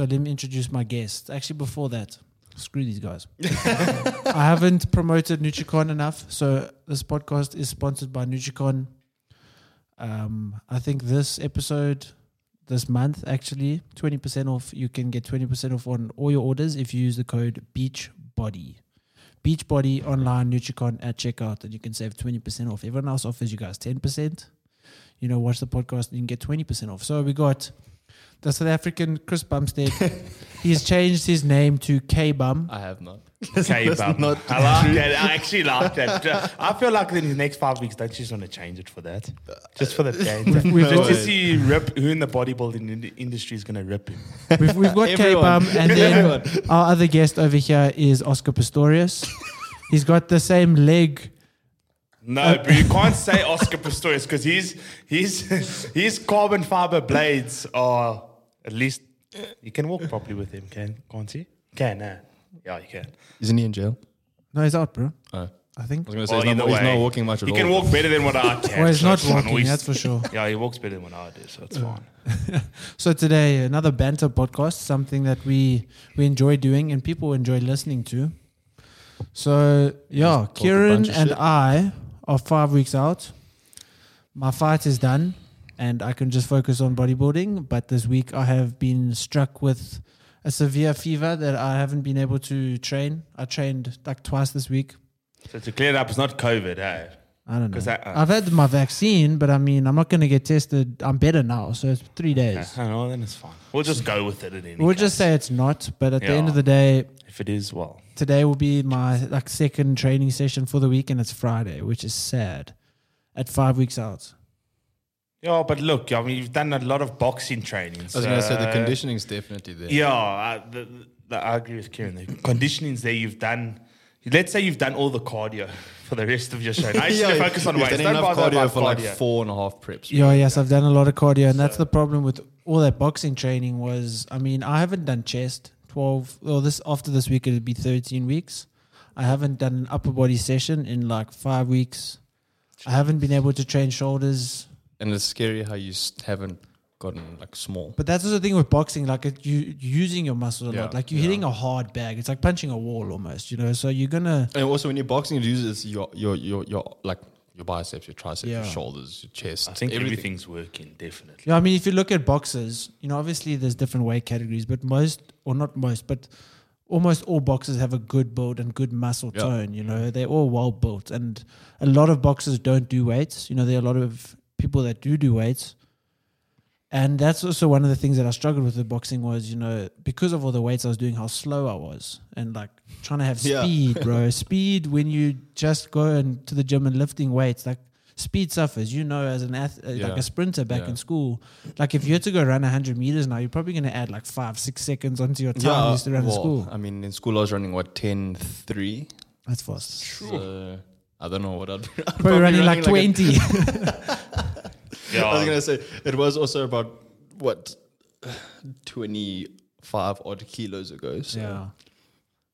So let me introduce my guest. Actually, before that, screw these guys. I haven't promoted Nutricon enough. So this podcast is sponsored by Nutricon. Um, I think this episode, this month, actually, 20% off. You can get 20% off on all your orders if you use the code Beachbody. Beachbody online Nutricon at checkout, and you can save 20% off. Everyone else offers you guys 10%. You know, watch the podcast and you can get 20% off. So we got the South African Chris Bumstead. He's changed his name to K Bum. I have not. K Bum. not I like that. I actually like that. I feel like in the next five weeks, don't you just want to change it for that? Just for the change. We've just got- to see rip, who in the bodybuilding in- industry is going to rip him. We've, we've got K Everyone. Bum, and then our other guest over here is Oscar Pistorius. He's got the same leg. No, uh, but you can't say Oscar Pistorius because his, his, his carbon fiber blades are at least, uh. you can walk properly with him, can, can't you? Can, nah. Yeah, you can. Isn't he in jail? No, he's out, bro. Oh. I think. I was going to say Well, he's, not, either he's not walking much at He all. can walk better than what I can. Well, he's so not it's fine. walking, We- that's for sure. Yeah, he walks better than what I do, so it's fine. So today, another banter podcast, something that we we enjoy doing and people enjoy listening to. So yeah, talk a Kieran bunch of and shit. I are five weeks out. My fight is done, and I can just focus on bodybuilding. But this week, I have been struck with a severe fever that I haven't been able to train. I trained like twice this week. So to clear it up, it's not COVID, eh? I don't know. I- uh, I've had my vaccine, but I mean, I'm not going to get tested. I'm better now, so it's three days. I know, then it's fine. We'll just go with it at any We'll just say it's not, but at the end of the day, if it is, well. today will be my like second training session for the week, and it's Friday, which is sad. At five weeks out, Yeah, but look, I mean, you've done a lot of boxing training. I was going to say the so- conditioning's definitely there. Yeah, I, the, the, I agree with Kieran. The conditioning's there. You've done. Let's say you've done all the cardio for the rest of your show. I used to focus on you've weights. done Don't enough bother cardio about for like four and a half preps. yeah, yes, I've done a lot of cardio, and that's the problem with all that boxing training. Was I mean, I haven't done chest twelve. Well, this after this week it'll be thirteen weeks. I haven't done an upper body session in like five weeks. I haven't been able to train shoulders. And it's scary how you haven't gotten like small. But that's the thing with boxing, like it, you you're using your muscles a Yeah, lot. Like you're yeah. hitting a hard bag. It's like punching a wall almost, you know. So you're gonna And also, when you're boxing, it uses your your your your like your biceps, your triceps, Yeah. your shoulders, your chest. I think everything. everything's working, definitely. Yeah, I mean, if you look at boxers, you know, obviously there's different weight categories, but most, or not most, but almost all boxers have a good build and good muscle Yeah. tone. You know, they're all well built, and a lot of boxers don't do weights. You know, there are a lot of people that do do weights, and that's also one of the things that I struggled with with boxing was, you know, because of all the weights I was doing, how slow I was, and like trying to have Yeah. speed, bro. speed when you just go and to the gym and lifting weights, like. Speed suffers, you know, as an ath- uh, like a sprinter back Yeah. in school. Like if you had to go run 100 meters now, you're probably going to add like five, six seconds onto your time you used to run well, at school. I mean, in school I was running what 10 3. That's fast. So I don't know what I'd, I'd Probably, running like a- 20. I was gonna say it was also about what twenty five odd kilos ago. So yeah.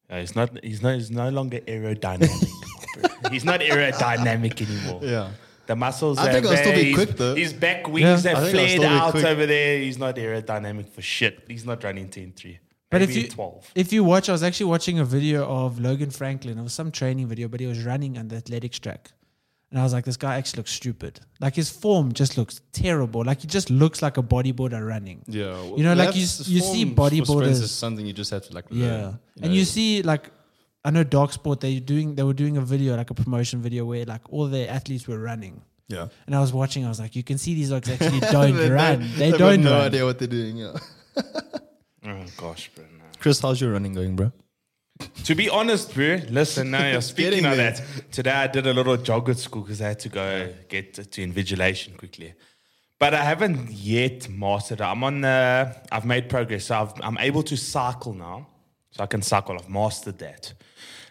Yeah, he's not. He's no. He's no longer aerodynamic. he's not aerodynamic anymore. yeah. The muscles. I are think I'll still be quick, though. His back wings Yeah. have I think I'll flared still be out quick. over there. He's not aerodynamic for shit. He's not running 10-3. But if Maybe you 12. if you watch, I was actually watching a video of Logan Franklin. It was some training video, but he was running on the athletics track. And I was like, this guy actually looks stupid. Like his form just looks terrible. Like he just looks like a bodybuilder running. Yeah, You know, like you you see form bodybuilders- is something you just have to like. Yeah. learn, and you see like I know Darc Sport they doing they were doing a video, like a promotion video where like all their athletes were running. yeah, And I was watching, I was like, you can see these dogs actually don't run. They They've don't no run. idea what they're doing. Yeah, Oh gosh, bro. no. Chris, how's your running going, bro? To be honest, bro, listen, now you're speaking of that. Today I did a little jog at school because I had to go get to, invigilation quickly. But I haven't yet mastered it. I'm on the, I've made progress. So I've, I'm able to cycle now. So I can cycle. I've mastered that.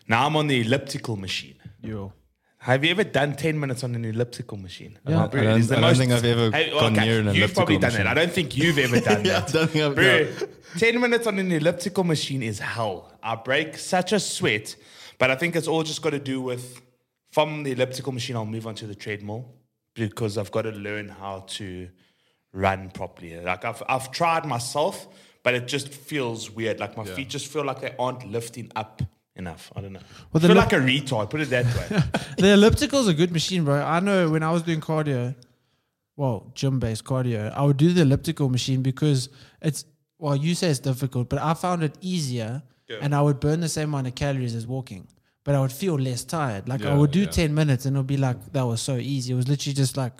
Now I'm on the elliptical machine. Yo. Have you ever done 10 minutes on an elliptical machine? Yeah. bro, I don't- it is the I don't think I've ever gone near an You've probably done machine. that. I don't think you've ever done Yeah, that. I don't think I've- Bro, no. 10 minutes on an elliptical machine is hell. I break such a sweat, but I think it's all just got to do with from the elliptical machine, I'll move on to the treadmill because I've got to learn how to run properly. Like I've, I've tried myself, but it just feels weird. Like my Yeah. feet just feel like they aren't lifting up enough. I don't know. Well, I the feel lip- like a retard. Put it that way. the elliptical's a good machine, bro. I know when I was doing cardio, well, gym based cardio, I would do the elliptical machine because it's well, you say it's difficult, but I found it easier Yeah. and I would burn the same amount of calories as walking. But I would feel less tired. Like I would do yeah. 10 minutes and it would be like, that was so easy. It was literally just like,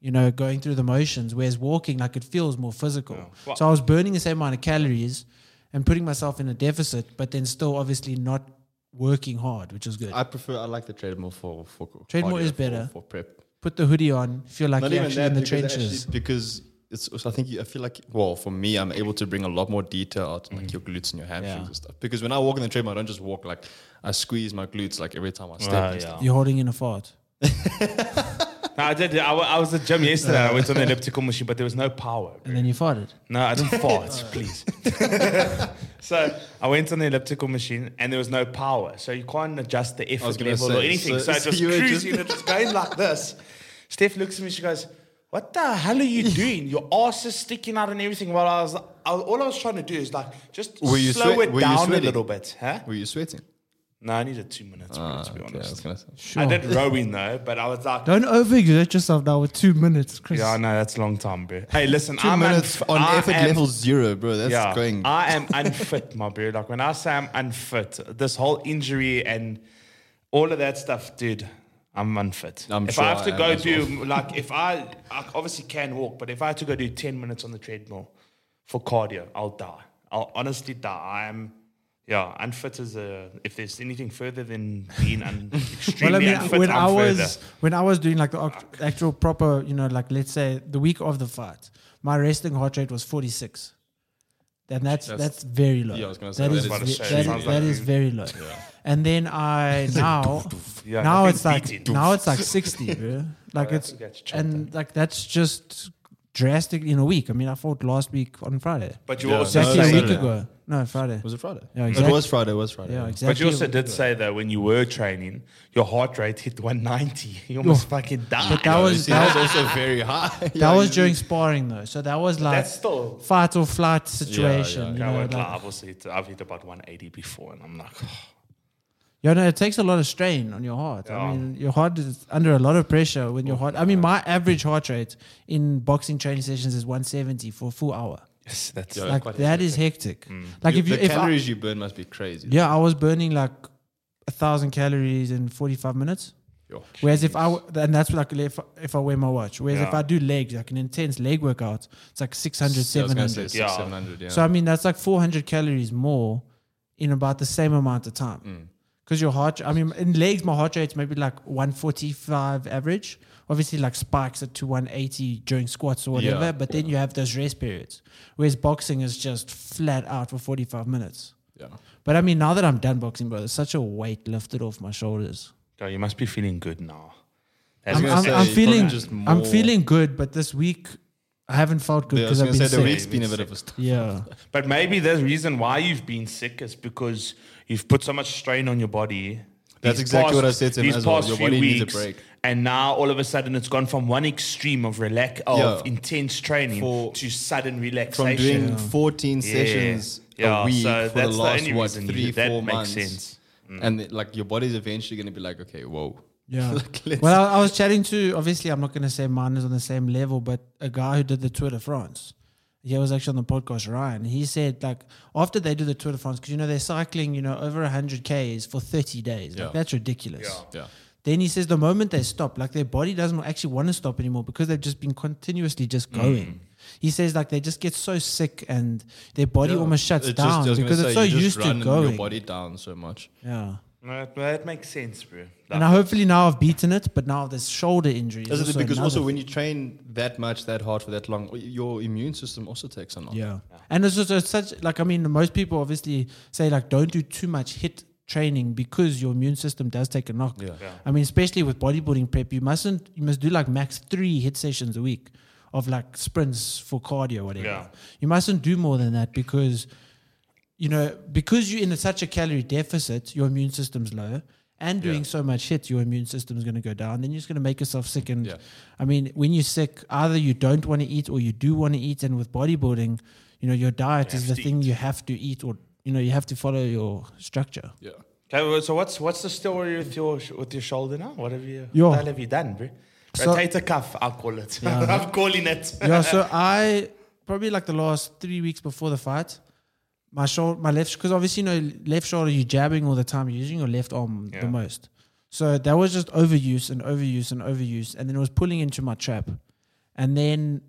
you know, going through the motions. Whereas walking, like it feels more physical. Yeah. Well- so I was burning the same amount of calories and putting myself in a deficit, but then still obviously not working hard, which was good. I prefer. I like the treadmill for for Treadmill cardio, is better. for, prep. Put the hoodie on, feel like Not you're even actually that in the trenches. actually- because it's. also- I think you, I feel like well for me I'm able to bring a lot more detail out Mm. like your glutes and your hamstrings Yeah. and stuff. Because when I walk in the treadmill, I don't just walk like I squeeze my glutes like every time I step. And yeah. You're holding in a fart. No, I did. I, wa- I was at the gym yesterday. I went on the elliptical machine, but there was no power. bro. And then you farted. No, I didn't fart, please. so I went on the elliptical machine and there was no power. So you can't adjust the was effort gonna level or anything. so- So, it so was you were just- cruising, it was going like this. Steph looks at me, she goes, What the hell are you doing? Your ass is sticking out and everything. Well, I was, I all I was trying to do is like just Were you slow sweat- it were you down a sweating? little bit. Huh? Were you sweating? No, I needed two minutes, bro, Ah, to be okay, I was honest. gonna say. Sure. I did rowing though, but I was like, Don't overexert yourself now with two minutes, Chris. yeah, no, that's a long time, bro. Hey, listen, Two I'm minutes unf- on I effort am- level zero, bro. That's yeah, going. I am unfit, my bro. Like when I say I'm unfit, this whole injury and all of that stuff, dude. I'm unfit. I'm if sure I have to I go as do like if I, I obviously can walk, but if I had to go do ten minutes on the treadmill for cardio, I'll die. I'll honestly die. I am. Yeah, unfit is a. If there's anything further than being un, extremely Well, I mean, unfit, when I'm I was further. when I was doing like the actual proper, you know, like let's say the week of the fight, my resting heart rate was 46. And that's that's, That's- very low. Yeah, I was gonna say, that that is, ve- that, that, is, that is very low. And then I now Yeah, now it's like beating. now it's like 60, bro. Like Oh, it's think that's chopped and like that's just drastic in a week. I mean, I fought last week on Friday. But you Yeah. also It's actually a say week Saturday. ago. No, Friday. was it Friday? Yeah, exactly. It was Friday. It was Friday. Yeah, yeah. exactly. But you a also week did ago. say that when you were training, your heart rate hit 190. You almost oh. fucking died. But that was see, that that was also very high. That was during sparring though, so that was like That's still. fight or flight situation. yeah. You I know, won't like, lie, I've also hit, I've hit about 180 before, and I'm like, oh. You know, it takes a lot of strain on your heart. Yeah. I mean, your heart is under a lot of pressure when your heart. I mean, my average heart rate in boxing training sessions is 170 for a full hour. yes, that's Yeah, like quite that is hectic. Like if you the if I, calories you burn must be crazy. yeah, I was burning like a thousand calories in 45 minutes. Yo. Whereas if I and that's like if, if I wear my watch. Whereas if I do legs, like an intense leg workout, it's like 600, I was gonna 700. Yeah. 700, yeah. So I mean, that's like 400 calories more in about the same amount of time. Mm. Because your heart, I mean, in legs, my heart rate's maybe like 145 average. Obviously, like spikes it to 180 during squats or whatever. Yeah, but then you have those rest periods. Whereas boxing is just flat out for 45 minutes. yeah. But I mean, now that I'm done boxing, bro, there's such a weight lifted off my shoulders. Oh, you must be feeling good now. I'm, I'm, say, I'm feeling, just I'm feeling good, but this week I haven't felt good Yeah, I was because gonna I've say been the sick. week's been a bit of a st- Yeah. But maybe the reason why you've been sick is because you've put so much strain on your body. That's these exactly what I said to him these as well. past Your few body needs a weeks, break. And now all of a sudden it's gone from one extreme of relax of Yeah. intense training For- to sudden relaxation. From relaxation. doing 14 sessions Yeah, a week so for the that's the last, only what, three. That four makes months. sense. Mm. And like your body's eventually going to be like, okay, whoa. Yeah. Like, well, I, I was chatting to, obviously, I'm not going to say mine is on the same level, but a guy who did the Tour de France. He was actually on the podcast, Ryan. He said, like, after they do the Tour de France, because, you know, they're cycling, you know, over 100 Ks for 30 days. Like, that's ridiculous. Yeah. yeah. Then he says the moment they stop, like, their body doesn't actually want to stop anymore because they've just been continuously just Mm. going. He says, like, they just get so sick and their body Yeah. almost shuts It's just- down I was gonna because it's say, so you just used to run going. your body down so much. Yeah. That, that makes sense, bro. And I hopefully now I've beaten it, but now this shoulder injury. Is That's it, also because also thing. when you train that much, that hard for that long, your immune system also takes a knock. Yeah. And it's also such like I mean most people obviously say like don't do too much HIIT training because your immune system does take a knock. Yeah. Yeah. I mean especially with bodybuilding prep you mustn't you must do like max 3 HIIT sessions a week of like sprints for cardio or whatever. Yeah. You mustn't do more than that because you know because you're in a, such a calorie deficit your immune system's low and doing Yeah. so much HIIT, your immune system's going to go down. Then you're just going to make yourself sick. And Yeah. I mean, when you're sick, either you don't want to eat or you do want to eat. And with bodybuilding, you know, your diet You is the thing eat. you have to eat, or you know, you have to follow your structure. Yeah. Okay, so what's what's the story with your sh- with your shoulder now? What have you Yo. what have you done, bro? So- Rotator cuff, I'll call it. Yeah. I'm calling it. yeah, so I probably like the last three weeks before the fight, my shoulder, my left, because obviously you know left shoulder you're jabbing all the time, you're using your left arm Yeah. the most. So that was just overuse and overuse and overuse, and then it was pulling into my trap, and then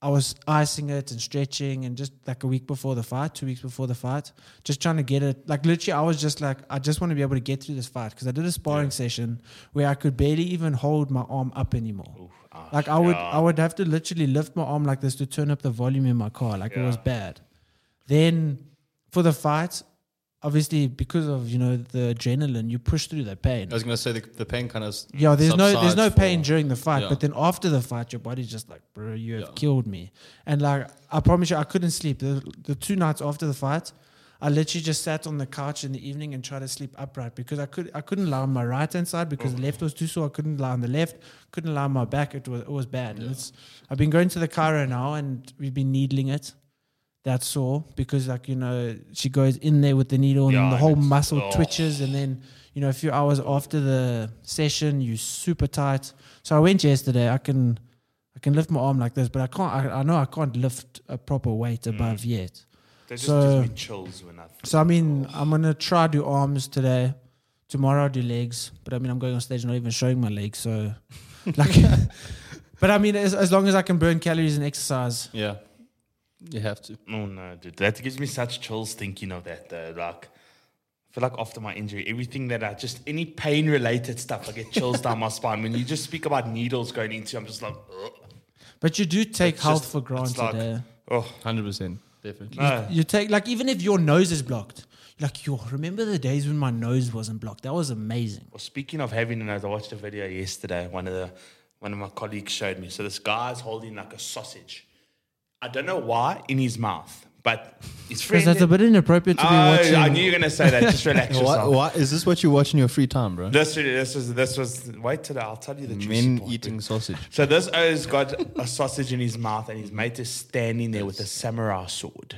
I was icing it and stretching, and just like a week before the fight, two weeks before the fight, just trying to get it. Like literally, I was just like, I just want to be able to get through this fight because I did a sparring session where I could barely even hold my arm up anymore. Oof, ah, Like I would, yeah. I would have to literally lift my arm like this to turn up the volume in my car. Like it was bad. Then for the fight, obviously because of you know the adrenaline, you push through that pain. I was gonna say the, the pain kind of Yeah, there's no there's no pain during the fight, yeah. but then after the fight, your body's just like, bro, you have Yeah. killed me. And like I promise you, I couldn't sleep. The, the two nights after the fight, I literally just sat on the couch in the evening and tried to sleep upright because I could I couldn't lie on my right hand side because the left was too sore. I couldn't lie on the left, couldn't lie on my back. It was it was bad. And it's I've been going to the chiro now and we've been needling it. That's sore because like you know she goes in there with the needle and Yeah, then the whole it's- muscle oh. twitches and then you know a few hours after the session you super tight. So I went yesterday. I can I can lift my arm like this, but I can't. I, I know I can't lift a proper weight Mm. above yet. That just so- gives me chills when I. So I mean, I'm gonna try do arms today. Tomorrow I'll do legs, but I mean I'm going on stage not even showing my legs. So like, but I mean as, as long as I can burn calories and exercise, Yeah, you have to. Oh no, dude, that gives me such chills thinking of that. Though. Like, I feel like after my injury, everything that I just any pain related stuff, I get chills down my spine. When you just speak about needles going into, I'm just like, Ugh. but you do take It's health just- for granted. like- eh? oh Hundred percent, definitely. no. You take like even if your nose is blocked, like yo, remember the days when my nose wasn't blocked? That was amazing. Well, speaking of having a nose, I watched a video yesterday. One of the one of my colleagues showed me. So this guy's holding like a sausage. I don't know why in his mouth, but his friend. Because that's a bit inappropriate to be Oh, watching. I knew you were gonna say that. Just relax Why, yourself. why, is this what you watch in your free time, bro? This, this was this was wait till I'll tell you the juicy Men part, eating sausage. So this O's got a sausage in his mouth, and his mate is standing there with a samurai sword,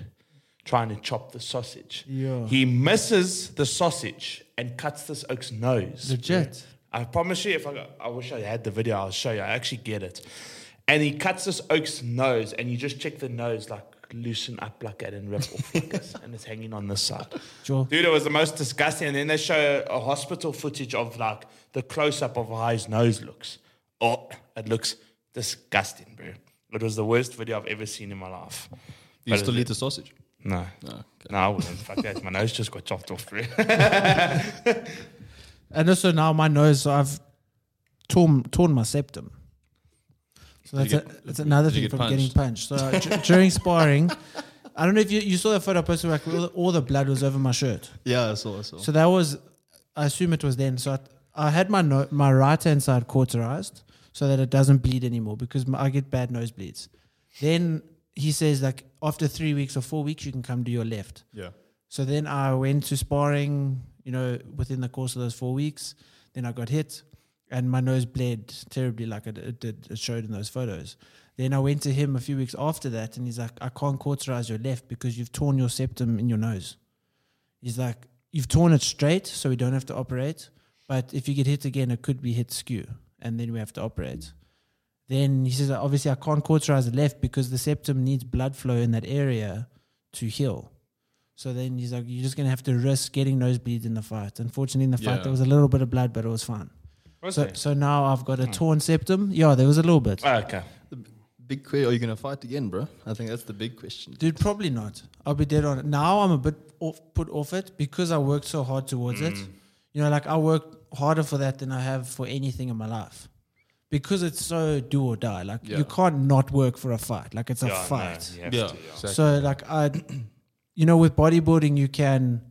trying to chop the sausage. Yeah. He misses the sausage and cuts this oak's nose. Legit. I promise you, if I, got- I wish I had the video, I'll show you. I actually get it. And he cuts this oak's nose, and you just check the nose, like loosen up like that and rip off like this, and it's hanging on this side. Sure. Dude, it was the most disgusting. And then they show a hospital footage of like the close up of how his nose looks. Oh, it looks disgusting, bro. It was the worst video I've ever seen in my life. You But still it- eat the sausage? No. No. okay. No, I wouldn't. Fuck that. My nose just got chopped off, bro. And also now my nose, I've torn torn my septum. So that's, a, get- that's another thing get from getting punched. So uh, d- during sparring, I don't know if you, you saw the photo I posted, like all the, all the blood was over my shirt. Yeah, I saw. I saw. So that was, I assume it was then. So I, I had my no, my right hand side cauterized so that it doesn't bleed anymore because my, I get bad nosebleeds. Then he says like after three weeks or four weeks you can come to your left. yeah. So then I went to sparring, you know, within the course of those four weeks. Then I got hit and my nose bled terribly, like it, it did, it showed in those photos. Then I went to him a few weeks after that and he's like, I can't cauterize your left because you've torn your septum in your nose. He's like, You've torn it straight, so we don't have to operate. But if you get hit again, it could be hit skew and then we have to operate. Then he says, Obviously, I can't cauterize the left because the septum needs blood flow in that area to heal. So then he's like, you're just gonna have to risk getting nosebleeds in the fight. Unfortunately, in the fight Yeah. there was a little bit of blood, but it was fine. Was So, there? so now I've got a hmm. torn septum. Yeah, there was a little bit. Oh, okay. Big question. Are you gonna fight again, bro? I think that's the big question. Dude, probably not. I'll be dead on it. Now I'm a bit off, put off it because I worked so hard towards it. Hmm. You know, like I work harder for that than I have for anything in my life. Because it's so do or die. Like Yeah. you can't not work for a fight. Like it's a Yeah, no, fight. you have Yeah. to, yeah. exactly. So like I, you know, with bodybuilding you can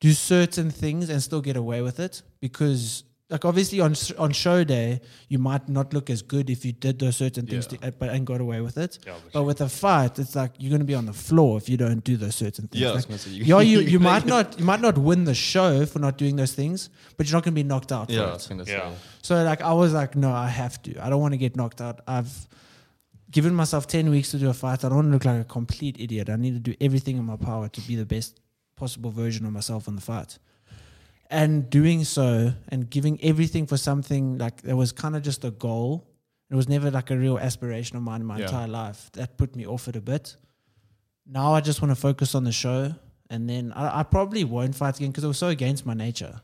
do certain things and still get away with it because like obviously on on show day you might not look as good if you did those certain things Yeah. to, uh, but and got away with it. Yeah, but with a fight, it's like you're gonna be on the floor if you don't do those certain things. Yeah, Like, say, you- yeah, you, you you might not you might not win the show for not doing those things, but you're not gonna be knocked out. Yeah, for it. say. Yeah. So like I was like, no, I have to. I don't want to get knocked out. I've given myself ten weeks to do a fight. I don't want to look like a complete idiot. I need to do everything in my power to be the best possible version of myself in the fight. And doing so and giving everything for something like that was kind of just a goal. It was never like a real aspiration of mine in my Yeah. entire life. That put me off it a bit. Now I just want to focus on the show, and then I, I probably won't fight again because it was so against my nature.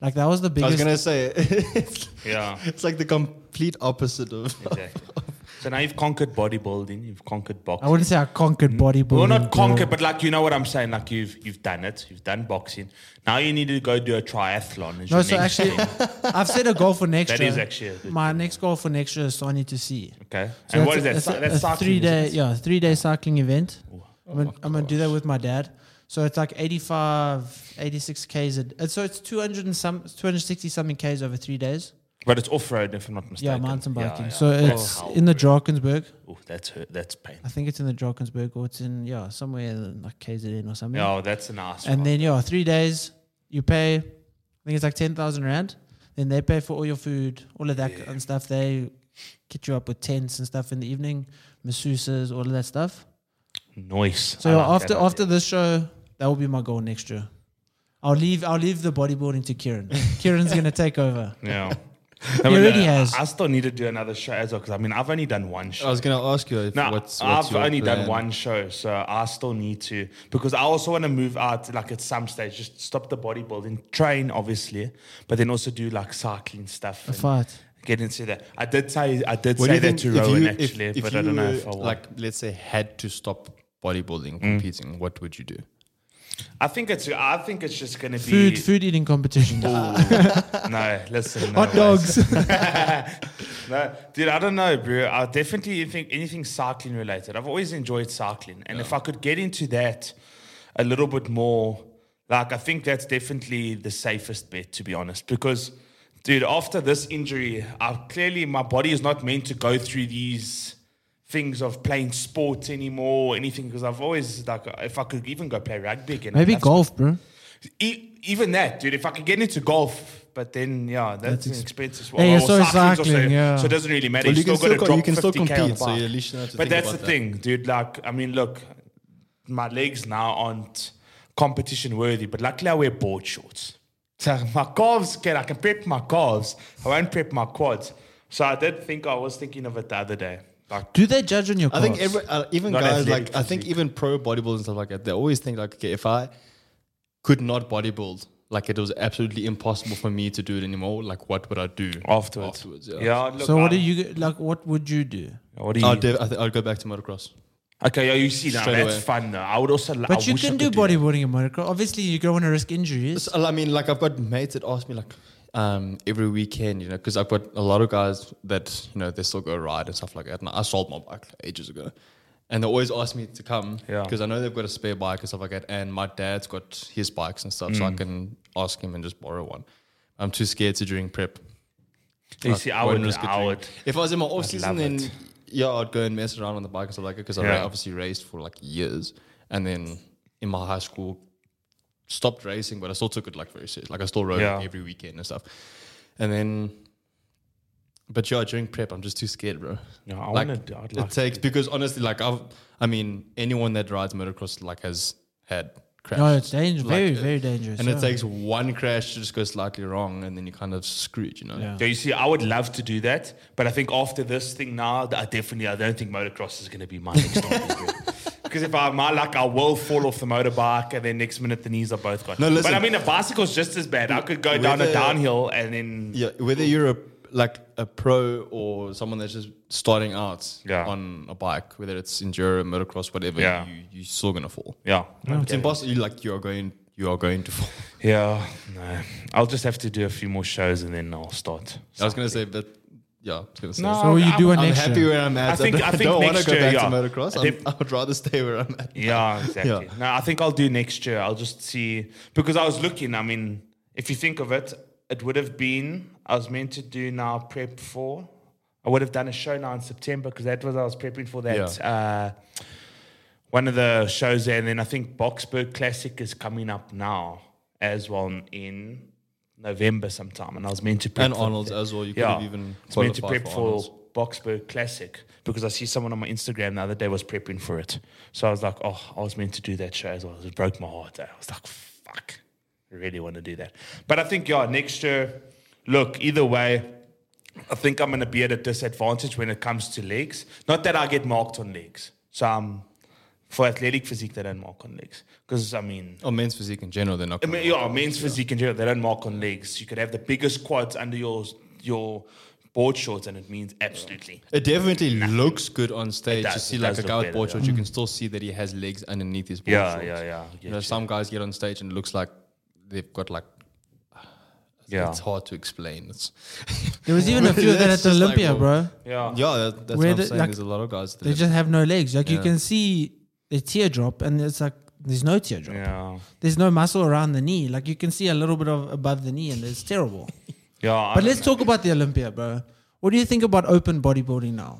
Like that was the biggest. I was gonna say it's, Yeah. it's like the complete opposite of. Exactly. so now you've conquered bodybuilding, you've conquered boxing. I wouldn't say I conquered bodybuilding. Well, not conquered, but like you know what I'm saying. Like you've you've done it. You've done boxing. Now you need to go do a triathlon. No, so next actually. I've set a goal for next that year. is actually My next goal for next year is Sani2c. okay. So and what is that? a- That's, a three day, yeah, three day cycling event. Oh I'm gonna, I'm gonna do that with my dad. So it's like 85, 86 k's. A, uh, so it's 200 and some, 260 something k's over three days. But it's off road, if I'm not mistaken. Yeah, mountain biking. yeah. So Oh, it's how in the. Drakensberg. Oh, that's hurt. That's pain. I think it's in the Drakensberg or it's in yeah somewhere in like KZN or something. Yeah, that's a nice and one. then yeah, three days you pay. I think it's like ten thousand rand. Then they pay for all your food, all of that Yeah. and stuff. They get you up with tents and stuff in the evening, masseuses, all of that stuff. Nice. So like after after this show, that will be my goal next year. I'll leave. I'll leave the bodybuilding to Kieran. Kieran's gonna take over. Yeah. He already uh, has. I still need to do another show as well because I mean I've only done one show. I was gonna ask you if No, what's, what's I've your only done one show, so I still need to because I also want to move out. Like at some stage, just stop the bodybuilding, train obviously, but then also do like cycling stuff. A and fight. Get into that. I did say I did What say that think to if Rowan you- actually, if but I don't know if I will. like let's say had to stop bodybuilding Mm. competing, what would you do? I think it's I think it's just gonna be Food food eating competition. no, listen, no Hot ways. dogs. No, dude, I don't know, bro. I definitely think anything cycling related. I've always enjoyed cycling, and if I could get into that a little bit more, like I think that's definitely the safest bet, to be honest. Because, dude, after this injury, I clearly my body is not meant to go through these things of playing sports anymore or anything. Because I've always like, if I could even go play rugby again, Maybe golf, bro. E- even that, dude. If I could get into golf, but then yeah, that's, That's an ex- expensive. Yeah, yeah, Or so cycling's cycling, also- yeah. So it doesn't really matter. Well, you, you can still got to still, drop you can still 50K on the compete, so bike. you at least know to But that's the that. thing, dude. Like, I mean, look, my legs now aren't competition worthy, but luckily I wear board shorts. So my calves can I can prep my calves. I won't prep my quads. So I did think I was thinking of it the other day. Like, Do they judge on your I think every, uh, even Not guys athletic like I think physique. even pro bodybuilders and stuff like that, they always think like, okay, if I could not bodybuild, like it was absolutely impossible for me to do it anymore. Like, what would I do afterwards. Afterwards, yeah. yeah. look, so what I- do you like? What would you do? What do you? I'd, de- I think I'd go back to motocross. okay, yeah, you see now Straight that's away. fun though. I would also. I But you wish I can do could bodybuilding in motocross. Obviously, you don't want to risk injuries. So, I mean, like I've got mates that ask me like um, every weekend, you know, because I've got a lot of guys that you know they still go ride and stuff like that. And I sold my bike ages ago, and they always ask me to come Yeah. because I know they've got a spare bike and stuff like that. And my dad's got his bikes and stuff, so Mm. I can ask him and just borrow one. I'm too scared to during prep. You see, I would. risk I would. If I was in my off season, then it. yeah, I'd go and mess around on the bike and stuff like that because I Yeah. ra- obviously raced for like years, and then in my high school stopped racing, but I still took it like very serious. Like I still rode Yeah. every weekend and stuff, and then. But yeah, during prep, I'm just too scared, bro. Yeah, I like, want to. I'd it like. takes because honestly, like I've, I mean, anyone that rides motocross like has had crashes. No, it's dangerous. Like, very, uh, very dangerous. and yeah. it takes one crash to just go slightly wrong, and then you're kind of screwed, you know. Yeah. Yeah, you see, I would love to do that, but I think after this thing now, I definitely I don't think motocross is going to be my next hobby. Because if I'm my luck, I will fall off the motorbike, and then next minute the knees are both gone. No, listen. but I mean, a bicycle's just as bad. I could go down a downhill and then Yeah, whether you're a like a pro or someone that's just starting out Yeah. on a bike, whether it's enduro, motocross, whatever, Yeah. you you're still gonna fall. yeah, It's impossible. You like you are going, you are going to fall. yeah. No, I'll just have to do a few more shows and then I'll start. I was gonna say, but yeah, I was gonna say. No, So will you do it I'm next happy year? where I'm at. I think- don't, I think don't want to next go year, back yeah. to motocross. I I'm, think- I would rather stay where I'm at. Yeah, exactly. Yeah. No, I think I'll do next year. I'll just see because I was looking. I mean, if you think of it, it would have been I was meant to do now prep for. I would have done a show now in September because that was I was prepping for that. Uh, one of the shows there, and then I think Boksburg Classic is coming up now as well in November sometime, and I was meant to prep And for Arnold's as well. You could Yeah, have even it's meant to prep for for Boksburg Classic because I see someone on my Instagram the other day was prepping for it. So I was like, oh, I was meant to do that show as well. It broke my heart. I was like, fuck, I really want to do that. But I think, yeah, next year, look, either way, I think I'm going to be at a disadvantage when it comes to legs. Not that I get marked on legs. So um, for athletic physique, they don't mark on legs. Because, I mean, Or men's physique in general, they're not. I mean, yeah, men's legs, physique in general, they don't mark on legs. You could have the biggest quads under your your board shorts, and it means absolutely. It definitely looks good on stage. does, you see like a guy with better, board yeah. shorts, you can mm. still see that he has legs underneath his board Yeah, shorts. yeah, yeah. You know, some guys get on stage and it looks like they've got like. Yeah. It's hard to explain. It's There was even a few of that at the just like, Olympia, well, bro. yeah. yeah, that, that's Where what I'm the- saying. like, There's a lot of guys. That They just have no legs. Like you can see the teardrop, and it's like there's no teardrop. Yeah. There's no muscle around the knee. Like you can see a little bit of above the knee, and it's terrible. Yeah. I But let's know. talk about the Olympia, bro. What do you think about open bodybuilding now?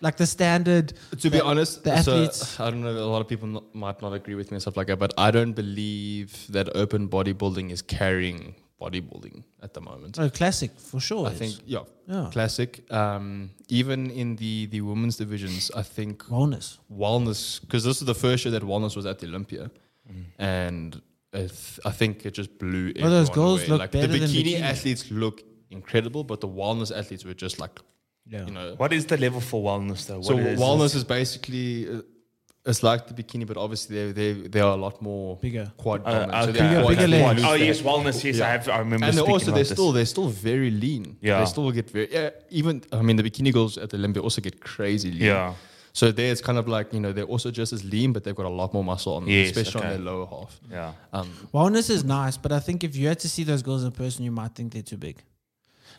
Like the standard. To be the- honest, the so, athletes. I don't know. A lot of people not, might not agree with me and stuff like that, but I don't believe that open bodybuilding is carrying bodybuilding at the moment. Oh, classic for sure. I think, yeah, Yeah. classic. Um, even in the the women's divisions, I think wellness. wellness because this is the first year that wellness was at the Olympia, Mm. and it, I think it just blew. Oh, those girls away. look like better the than bikini, bikini. athletes look incredible, but the wellness athletes were just like Yeah. you know. What is the level for wellness though? so What is wellness is basically. Uh, it's like the bikini, but obviously they they they are a lot more Bigger. quad Uh, dominant. So okay. they're Bigger- quad bigger athletes. legs. Oh yes, wellness. Yes, Yeah. I have. I remember. and they're also about they're this. still they're still very lean. Yeah. they still get very yeah. Even I mean the bikini girls at the Olympia also get crazy lean. Yeah. So there it's kind of like you know they're also just as lean, but they've got a lot more muscle on them, Yes, especially okay. on their lower half. Yeah. Um, Wellness is nice, but I think if you had to see those girls in person, you might think they're too big.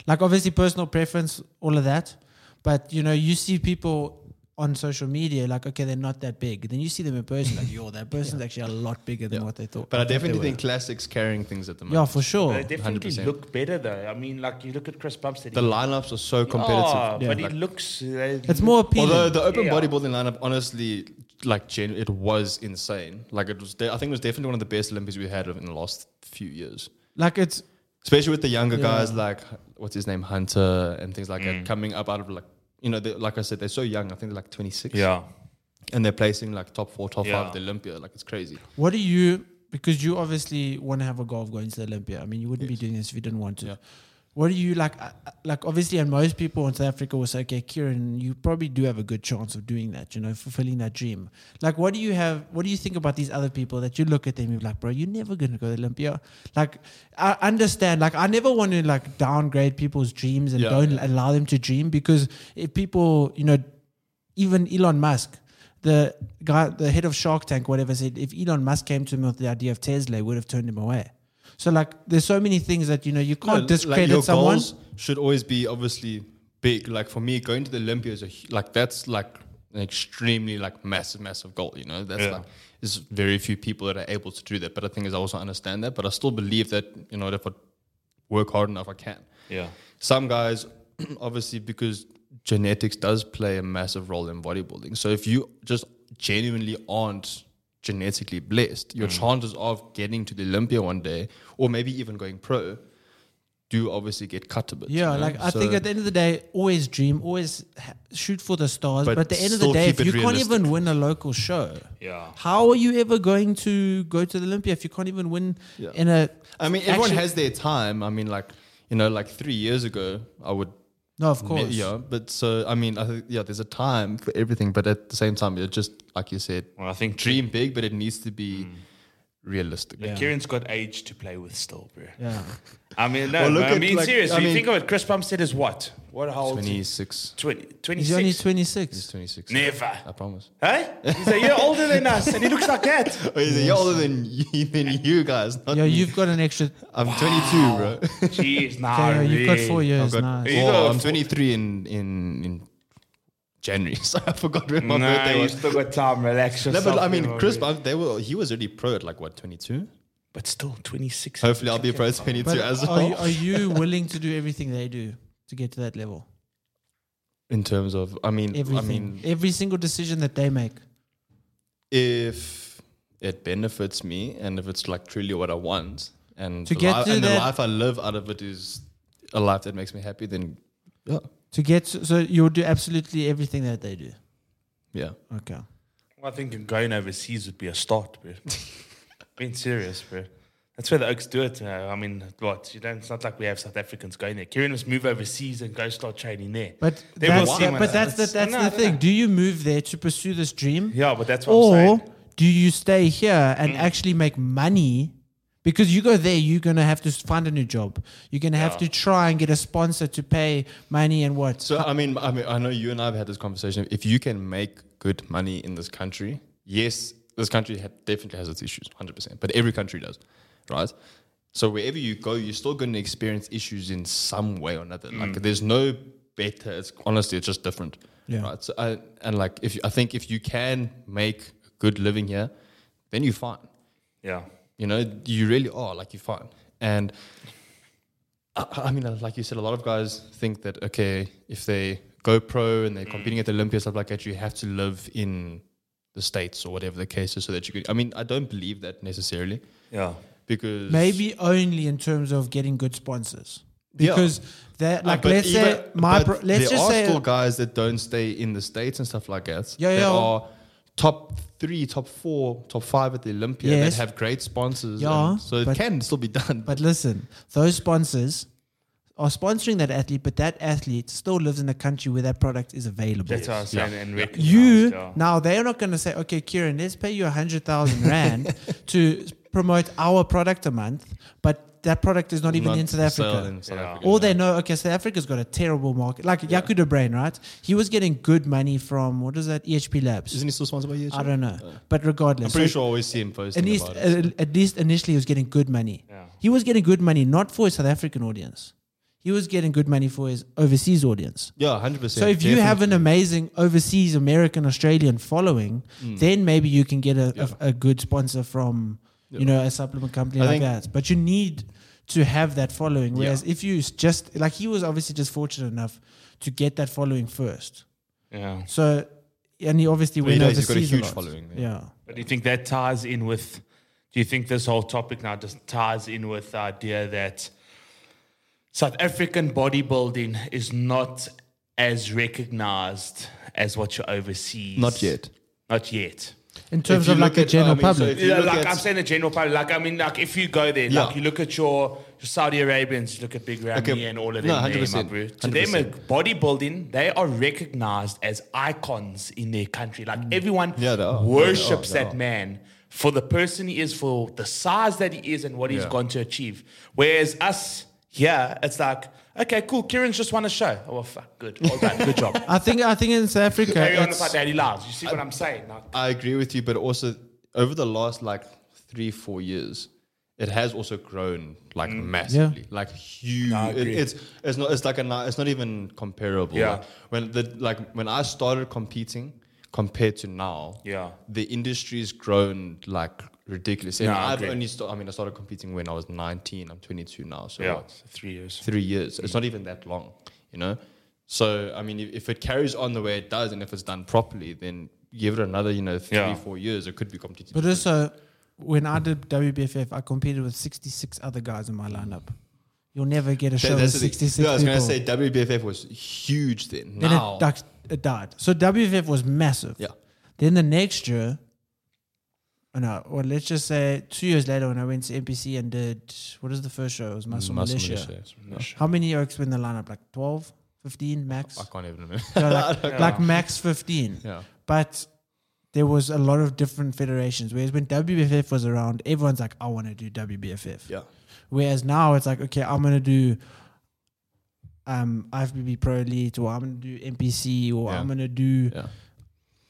Like obviously personal preference, all of that. But you know, you see people on social media like, okay, they're not that big. Then you see them in person, like, yo, that person's actually a lot bigger than Yeah. what they thought. but I they definitely were. think classics carrying things at the moment. Yeah, for sure. They definitely 100%. look better though. I mean, like you look at Chris Bumstead. the he- lineups are so competitive. Oh, Yeah. but he Like- looks. Uh, It's more appealing. Although the open Yeah. bodybuilding lineup, honestly, like gen- it was insane. Like it was, de- I think it was definitely one of the best Olympics we had in the last few years. like it's especially with the younger Yeah. guys like what's his name Hunter and things like Mm. that coming up out of like you know like I said they're so young I think they're like 26 Yeah. and they're placing like top four top Yeah. five at the Olympia like it's crazy what do you because you obviously want to have a goal of going to the Olympia. I mean, you wouldn't be doing this if you didn't want to. Yeah. What do you like? uh, uh, Like, obviously, and most people in South Africa will say, "Okay, Kieran, you probably do have a good chance of doing that. You know, fulfilling that dream." Like, what do you have? What do you think about these other people that you look at them? You're like, "Bro, you're never gonna go to Olympia." Like, I understand. Like, I never want to like downgrade people's dreams and Yeah, don't allow them to dream because if people, you know, even Elon Musk, the guy, the head of Shark Tank, whatever, said if Elon Musk came to him with the idea of Tesla, would have turned him away. So like, there's so many things that you know you can't discredit your someone. goals should always be obviously big like for me going to the Olympia is a like that's like an extremely like massive massive goal you know that's Yeah. like there's very few people that are able to do that but the thing is I also understand that but I still believe that you know if I work hard enough I can Yeah. some guys obviously because genetics does play a massive role in bodybuilding so if you just genuinely aren't genetically blessed your mm. chances of getting to the olympia one day or maybe even going pro do obviously get cut a bit Yeah, you know? like I So- think at the end of the day, always dream, always ha- shoot for the stars. But, But at the end of the day, if you can't even win a local show, Yeah. how are you ever going to go to the Olympia if you can't even win Yeah. in a? i mean everyone Actually- has their time i mean like you know like three years ago i would No, of course. yeah but so i mean i think yeah there's a time for everything but at the same time it just like you said Well, I think dream big but it needs to be hmm. realistic Yeah. Kieran's got age to play with still, bro. Yeah. I mean, no, Well, look I'm at, being like, serious. I you think of it, Chris Bumstead is what? What how old? is he? 26 20, He's only 26. 26. he's 26 Never. i promise Hey? He's a year older than us and he looks like that. Oh, he's a year older than you, than you guys. Not Yeah, me. you've got an extra. I'm 22, bro. Jeez, nah. Okay, you've got four years. I've got, nice. You got I'm four- 23 in in in January, so I forgot when my Nah, birthday you was. still got time. Relax No, yourself. but I mean, Chris, bro. They were he was already pro at like what 22. but still 26. Hopefully, I'll be a pro 22 But as are, you, well. are you willing to do everything they do to get to that level? In terms of, I mean, Everything, I mean, every single decision that they make. if it benefits me and if it's like truly what I want and, To the, get li- to and the life I live out of it is a life that makes me happy, then yeah, To get so you'll do absolutely everything that they do. yeah. Okay. I think going overseas would be a start, bro. Being serious, bro. That's where the Oaks do it. Uh, I mean, what? You don't, it's not like we have South Africans going there. Kieran must move overseas and go start training there. But They that's, will see that- but it- that's the, that's no, the thing. no. Do you move there to pursue this dream, Yeah, but that's what I'm or saying. do you stay here Mm. and actually make money? Because you go there, you're gonna have to find a new job. You're gonna have to try and get a sponsor to pay money and what. So I mean, I mean, I know you and I have had this conversation. If you can make good money in this country, yes, this country ha- definitely has its issues, hundred percent. But every country does, right? So wherever you go, you're still going to experience issues in some way or another. Like there's no better. It's honestly, it's just different, Yeah. right? So I, and like if you, I think if you can make a good living here, then you're fine. Yeah. You know, you really are like you're fine. And I, I mean, uh, like you said, a lot of guys think that okay, if they go pro and they're competing at the Olympia stuff like that, you have to live in the states or whatever the case is, so that you could. I mean, I don't believe that necessarily Yeah. Because Maybe only in terms of getting good sponsors. Yeah. Because that, Uh, like, but let's even- say my, but pro, let's there just are say, still guys that don't stay in the states and stuff like that. Yeah, that yeah. are top three, top four, top five at the Olympia Yes. that have great sponsors. Yeah, and so it but- can still be done. But listen, those sponsors are sponsoring that athlete, but that athlete still lives in a country where that product is available. That's what I was saying. And recognized, you yeah. now they're not going to say, okay, Kieran, let's pay you a hundred thousand rand to promote our product a month, but that product is not even Not in South Africa. in South Yeah. Africa, All yeah. they know, okay, South Africa's got a terrible market. Like Yakuda Brain, right? He was getting good money from what is that? EHP Labs. Isn't he still sponsored by you? I don't know, but regardless, I'm pretty so sure I always see him posting at least, about it. at, at least initially, he was getting good money. Yeah. He was getting good money not for his South African audience. He was getting good money for his overseas audience. Yeah, hundred percent. So if you have an amazing overseas American Australian following, Mm. then maybe you can get a, a, a good sponsor from you know a supplement company I like that. But you need to have that following. Whereas if you just like he was obviously just fortunate enough to get that following first. Yeah. So and he obviously Well, he went does. He's got a overseas huge lot. following there. Yeah. But do you think that ties in with? Do you think this whole topic now just ties in with the idea that South African bodybuilding is not as recognized as what you overseas? Not yet. Not yet. In terms of like a general I mean, public. if Yeah, like I'm saying the general public. Like I mean, like if you go there, Yeah. like you look at your, your Saudi Arabians, you look at Big Ramy Okay. and all of them. there, 100%, my bro. To them, 100%. bodybuilding, they are recognized as icons in their country. Like everyone Mm. Yeah, they are. worships They are, that man for the person he is, for the size that he is, and what he's Yeah. going to achieve. Whereas us here, it's like, okay, cool. Kieran's just won a show. Oh well, fuck, good, well done, good job. I think I think in South Africa Carry on it's- with our lives. You see what I'm saying? Like, I agree with you, but also over the last like three, four years, it has also grown like mm. massively, like huge. I It- agree. it's it's not it's like a ni- it's not even comparable. Yeah. Like, when the like when I started competing compared to now, Yeah. the industry's grown like ridiculous. And No, I I've only sta- I mean I started competing when I was 19. I'm 22 now, so yeah, what? three years. three years. It's mm. not even that long, you know. So I mean, if, if it carries on the way it does, and if it's done properly, then give it another, you know, three, Yeah. four years. It could be completely. But different. also, when I did WBFF, I competed with 66 other guys in my lineup. You'll never get a show That- with that's the thing. 66 Yeah, I was gonna say WBFF was huge then. then now, it, it died. So WBFF was massive. yeah, Then the next year, no, well, let's just say two years later when I went to NPC and did, what is the first show? It was Muscle, Muscle Militia. Militia. How many Oaks were in the lineup? Like 12, 15 max? I can't even remember. So like, Yeah. like max 15. yeah, But there was a lot of different federations. Whereas when WBFF was around, everyone's like, I want to do WBFF. yeah, Whereas now it's like, okay, I'm gonna do um IFBB Pro Elite or I'm gonna do NPC or Yeah. I'm gonna do yeah.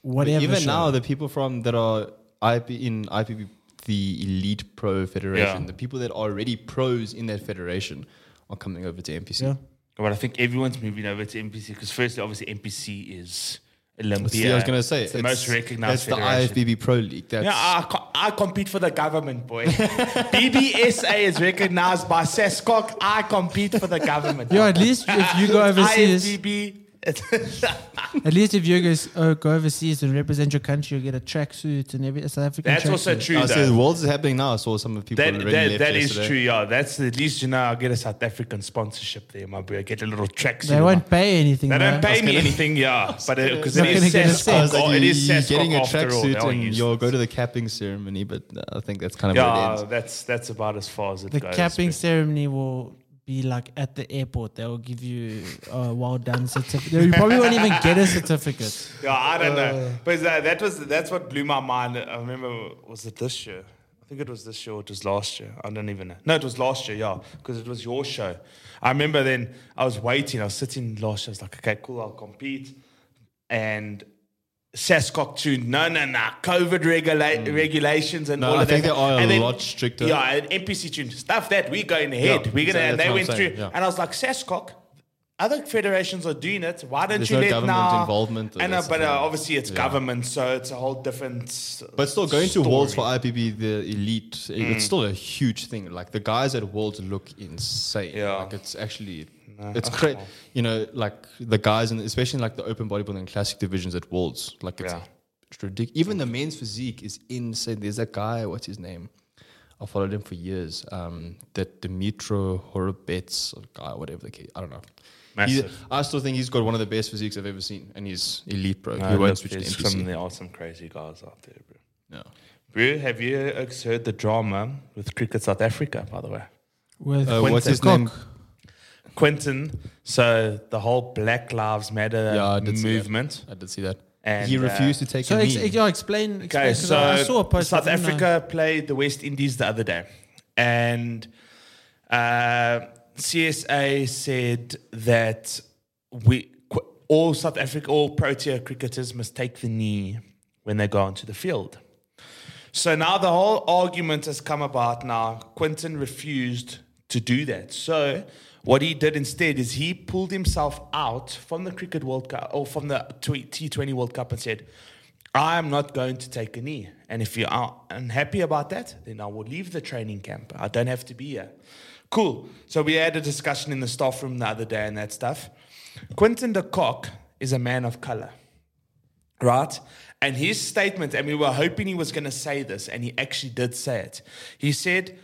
whatever. Even show. now, the people from that are IP in IPB the Elite Pro Federation, Yeah. the people that are already pros in that federation, are coming over to NPC. yeah. But I think everyone's moving over to NPC because firstly, obviously, NPC is Olympia. See, I was gonna say it's the most recognized. That's federation. the IFBB Pro League. That's Yeah, I, co- I compete for the government, boy. BBSA is recognized by SASCOC. I compete for the government. Yeah, at least if you go overseas, IFBB. at least if you go, uh, go overseas and represent your country, you get a tracksuit and every South African. That's also tracksuit. true, I though. said the Worlds is happening now. I saw some of the people That, already that, left that is yesterday. true, yeah. That's at least, you know, I'll get a South African sponsorship there, my boy. I get a little tracksuit. They won't my- pay anything. They don't bro. pay me anything, yeah. But because Not it gonna is get a SASCOC. cent. Like, oh, it is you're getting a tracksuit They'll and you'll go to the capping ceremony, but I think that's kind of where Yeah, that's that's about as far as it The goes. The capping ceremony will be like at the airport. They will give you a well done certificate. You probably won't even get a certificate. Yeah, I don't Uh. know. But that, that was that's what blew my mind. I remember was it this year? I think it was this year or it was last year. I don't even know. No, it was last year, yeah, because it was your show. I remember then I was waiting, I was sitting last year, I was like, okay, cool, I'll compete. And SASCOC tuned, no, no, no, COVID regula- regulations and Mm. No, all I of think that. they are a then- lot stricter. Yeah, and NPC tuned, stuff that, we're going ahead. Yeah, we're gonna, and they went I'm through. yeah. And I was like, SASCOC, other federations are doing it. Why don't There's you no let government now? involvement, And uh, but uh, obviously it's Yeah. government, so it's a whole different. But still, going to. Worlds for IPB, the elite, Mm. it's still a huge thing. Like the guys at Worlds look insane. Yeah. Like it's actually, it's crazy. You know, like the guys, and especially like the open bodybuilding classic divisions at Worlds, like it's, Yeah. it's ridiculous. Even the men's physique is insane. There's a guy, what's his name? I followed him for years. Um, that Dimitro Horobets, or guy, whatever the case. I don't know. He's- Massive. I still think he's got one of the best physiques I've ever seen, and he's elite, bro. No, he won't look, switch to NPC. some, there are some crazy guys out there, bro. No. Bro, have you heard the drama with Cricket South Africa, by the way? With Uh, what's his Cock. name? Quinton, so the whole Black Lives Matter Yeah, I did see that. movement. I did see that. And, he uh, refused to take So a ex- knee. yeah, explain. explain Okay, 'cause so I I saw a post. South I. Africa played the West Indies the other day, and uh, CSA said that we all South Africa, all Protea cricketers must take the knee when they go onto the field. So now the whole argument has come about. Now Quinton refused to do that. So what he did instead is he pulled himself out from the Cricket World Cup or from the T20 World Cup and said, I am not going to take a knee. And if you are unhappy about that, then I will leave the training camp. I don't have to be here. Cool. So we had a discussion in the staff room the other day and that stuff. Quinton de Kock is a man of color right? And his statement, and we were hoping he was going to say this, and he actually did say it. He said,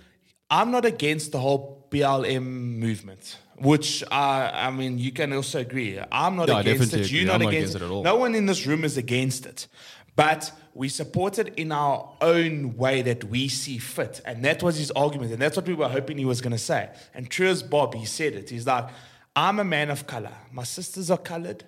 I'm not against the whole BLM movement, which uh, I mean, you can also agree. I'm not Yeah, against it. You're not, not against, against it at all. No one in this room is against it. But we support it in our own way that we see fit. And that was his argument. And that's what we were hoping he was going to say. And true as Bob, he said it. He's like, I'm a man of color. My sisters are colored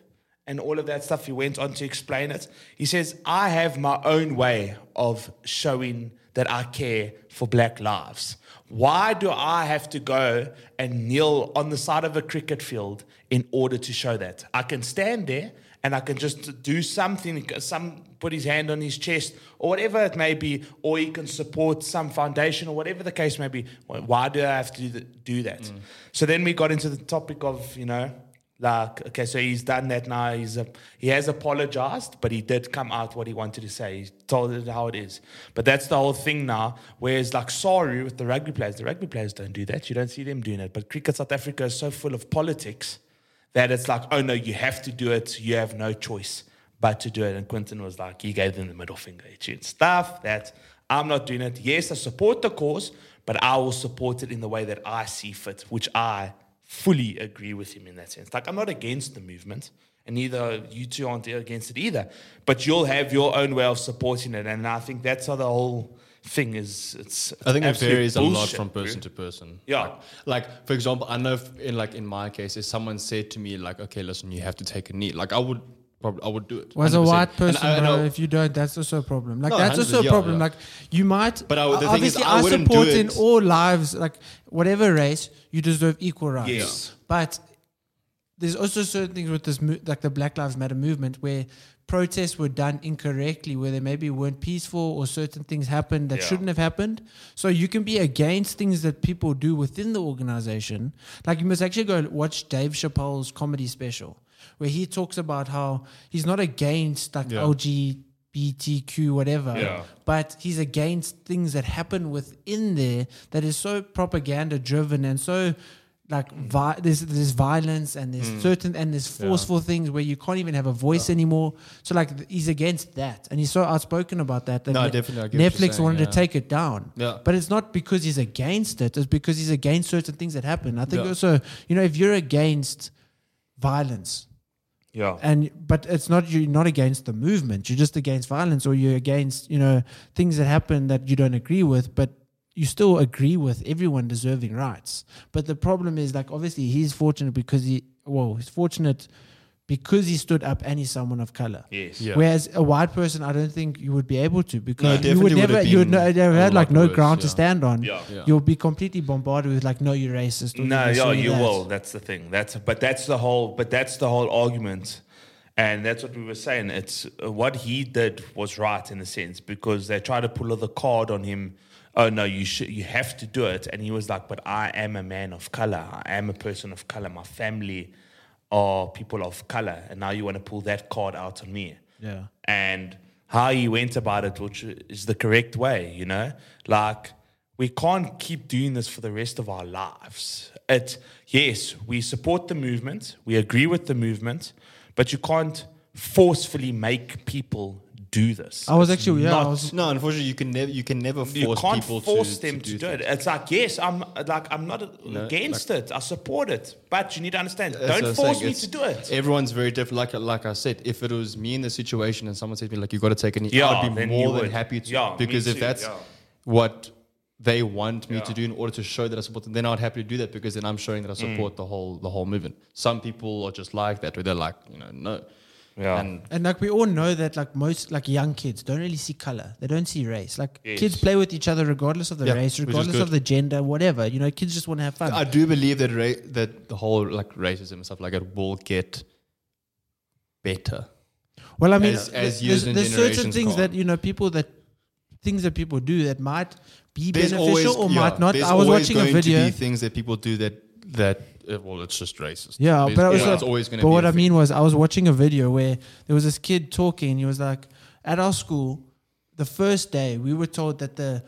and all of that stuff. He went on to explain it. He says, I have my own way of showing that I care for black lives. Why do I have to go and kneel on the side of a cricket field in order to show that? I can stand there and I can just do something, some put his hand on his chest or whatever it may be, or he can support some foundation or whatever the case may be. Why do I have to do th- do that? Mm. So then we got into the topic of, you know, like, okay, so he's done that now. He's a, he has apologized, but he did come out what he wanted to say. He told it how it is. But that's the whole thing now. Whereas, like, sorry with the rugby players, the rugby players don't do that. You don't see them doing it. But cricket South Africa is so full of politics that it's like, oh no, you have to do it. You have no choice but to do it. And Quinton was like, he gave them the middle finger. It's stuff that I'm not doing it. Yes, I support the cause, but I will support it in the way that I see fit, which I fully agree with him in that sense. Like, I'm not against the movement, and neither you two aren't against it either. But you'll have your own way of supporting it, and I think that's how the whole thing is. It's I think it varies a lot from person to person. Yeah. Like, like, for example, I know if in like in my case, if someone said to me like, "Okay, listen, you have to take a knee," like I would, probably, I would do it. Was a 100%. white person, I- bro. I- if you don't, that's also a problem. Like No, that's also a problem. yeah. Like you might. But I would- the thing is, obviously, I support in all lives. Like whatever race, you deserve equal rights. Yes. But there's also certain things with this, like the Black Lives Matter movement, where protests were done incorrectly, where they maybe weren't peaceful, or certain things happened that Yeah. shouldn't have happened. So you can be against things that people do within the organization. Like you must actually go watch Dave Chappelle's comedy special. Where he talks about how he's not against like Yeah. LGBTQ whatever, Yeah. but he's against things that happen within there that is so propaganda driven and so like vi- there's there's violence and there's mm. certain and there's forceful things where you can't even have a voice anymore. So like th- he's against that and he's so outspoken about that. that No, Ne- definitely, I get what you're Netflix saying, wanted yeah. to take it down. Yeah. But it's not because he's against it. It's because he's against certain things that happen. I think Yeah. also, you know, if you're against violence, Yeah. and but it's not you're not against the movement. You're just against violence, or you're against you know things that happen that you don't agree with, but you still agree with everyone deserving rights. But the problem is like obviously he's fortunate because he well he's fortunate because he stood up and he's someone of color. Yes. Yeah. Whereas a white person, I don't think you would be able to because No, you would would never, have you would been no, you a had like no worse, ground to stand on. Yeah. Yeah. You'll be completely bombarded with like, no, you're racist. or No, yeah, you that. will. That's the thing. That's but that's the whole. But that's the whole argument, and that's what we were saying. It's uh, what he did was right in a sense because they tried to pull the card on him. Oh no, you should. You have to do it, and he was like, "But I am a man of color. I am a person of color. My family are people of color, and now you want to pull that card out on me." Yeah. and how he went about it, which is the correct way, you know? Like, we can't keep doing this for the rest of our lives. It, yes, we support the movement, we agree with the movement, but you can't forcefully make people do this. I was It's actually, yeah, not- was, No, unfortunately, you can never you can never force you can't people force to, them to, do, things. it. It's like yes, I'm like I'm not against it. I support it, but you need to understand. Don't force saying. me to do it. Everyone's very different. Like like I said, if it was me in the situation and someone said to me like you got to take a knee, Yeah, I'd be more than would. happy to. Yeah, because if too, that's yeah. what they want me Yeah. to do in order to show that I support them, then I'd happy to do that because then I'm showing that I Mm. support the whole the whole movement. Some people are just like that, where they're like, you know, no. Yeah. And and like we all know that like most like young kids don't really see color. They don't see race. Like Yes. kids play with each other regardless of the Yeah, race, regardless of the gender, whatever. You know, kids just want to have fun. I do believe that ra- that the whole like racism and stuff like that will get better. Well, I mean, As- as there's, there's certain generations things go that you know people that things that people do that might be There's beneficial or yeah, might not. I was always watching a video. To be things that people do that that uh, well, it's just racist. Yeah, There's- but I was going to But what I mean was, I was watching a video where there was this kid talking. He was like, at our school, the first day we were told that the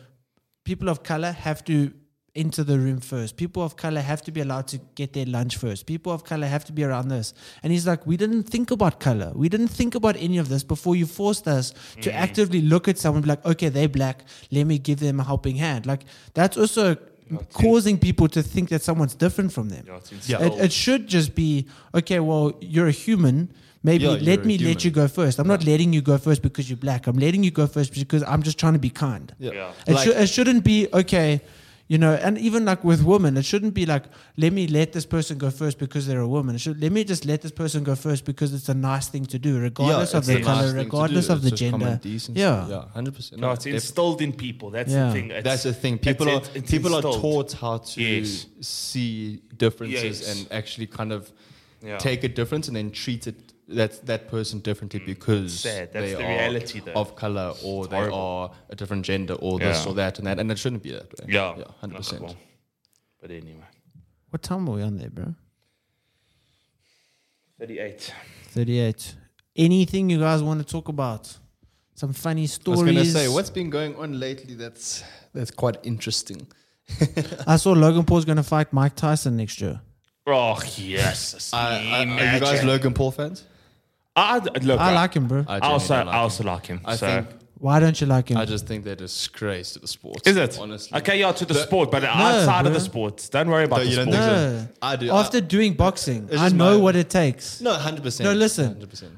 people of color have to enter the room first. People of color have to be allowed to get their lunch first. People of color have to be around this. And he's like, we didn't think about color. We didn't think about any of this before you forced us to Mm. actively look at someone and be like, okay, they're black. Let me give them a helping hand. Like that's also causing people to think that someone's different from them. Yeah. It, it should just be okay. Well, you're a human. Maybe Yeah, let you're a me let you go first. I'm not letting you go first because you're black. I'm letting you go first because I'm just trying to be kind. yeah. Yeah. It, Like- shou- it shouldn't be okay. You know, and even like with women, it shouldn't be like, let me let this person go first because they're a woman. It should let me just let this person go first because it's a nice thing to do, regardless of it's their a nice color, thing regardless of the It's just common gender. decency. Yeah. yeah, hundred percent. No, it's instilled in people. That's Yeah. the thing. It's- That's the thing. People are it's- it's people are taught how to Yes. see differences Yes. and actually kind of Yeah. take a difference and then treat it that that person differently because sad. That's they the are reality, though. of color or they horrible. are a different gender or this Yeah. or that and that and it shouldn't be that way. Yeah, yeah, hundred percent. cool. But anyway, What time are we on there, bro? thirty-eight. 38. Anything you guys want to talk about? Some funny I stories. was gonna say what's been going on lately. That's that's quite interesting. I saw Logan Paul's going to fight Mike Tyson next year. Oh yes. Uh, are you guys Logan Paul fans? I, look, I like him, bro. I I also, like I him. also like him. I so. think Why don't you like him? I just think they're a disgrace to the sport. Is it? honestly? Okay, yeah, to the, sport, but outside of the sport. Don't worry about No, the you don't sport. think so? no. I do. After I- doing boxing, I know my- what it takes. No, hundred percent. No, listen. hundred percent.